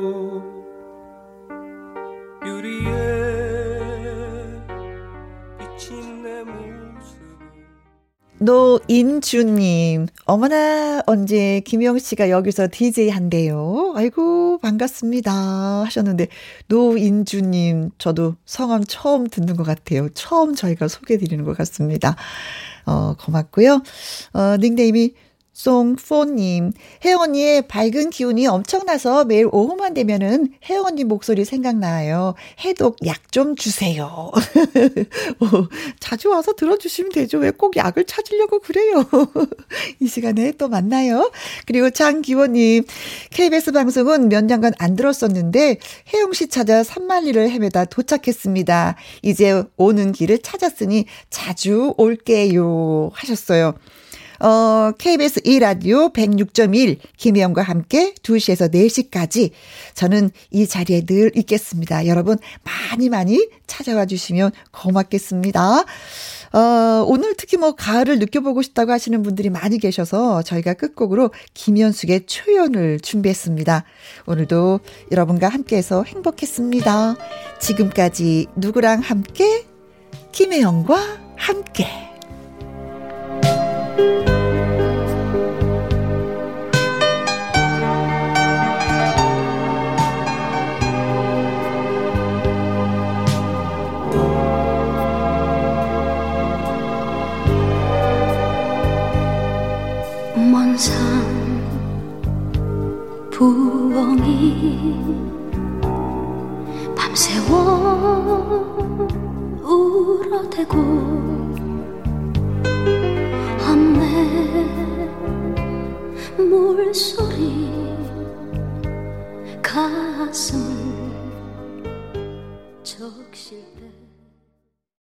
노인주님, 어머나, 언제 김영 씨가 여기서 DJ 한대요. 아이고, 반갑습니다. 하셨는데, 노인주님, 저도 성함 처음 듣는 것 같아요. 처음 저희가 소개해 드리는 것 같습니다. 어, 고맙고요. 어, 닉네임이 송포님, 언니의 밝은 기운이 엄청나서 매일 오후만 되면은 언니 목소리 생각나요. 해독 약 좀 주세요. (laughs) 어, 자주 와서 들어주시면 되죠. 왜 꼭 약을 찾으려고 그래요? (laughs) 이 시간에 또 만나요. 그리고 장기원님, KBS 방송은 몇 년간 안 들었었는데 혜영 씨 찾아 산만리를 헤매다 도착했습니다. 이제 오는 길을 찾았으니 자주 올게요. 하셨어요. 어, KBS 2라디오 106.1 김혜영과 함께 2시에서 4시까지 저는 이 자리에 늘 있겠습니다. 여러분 많이 많이 찾아와 주시면 고맙겠습니다. 어, 오늘 특히 뭐 가을을 느껴보고 싶다고 하시는 분들이 많이 계셔서 저희가 끝곡으로 김현숙의 초연을 준비했습니다. 오늘도 여러분과 함께해서 행복했습니다. 지금까지 누구랑 함께? 김혜영과 함께. 밤새워 울어대고 물소리 가슴 때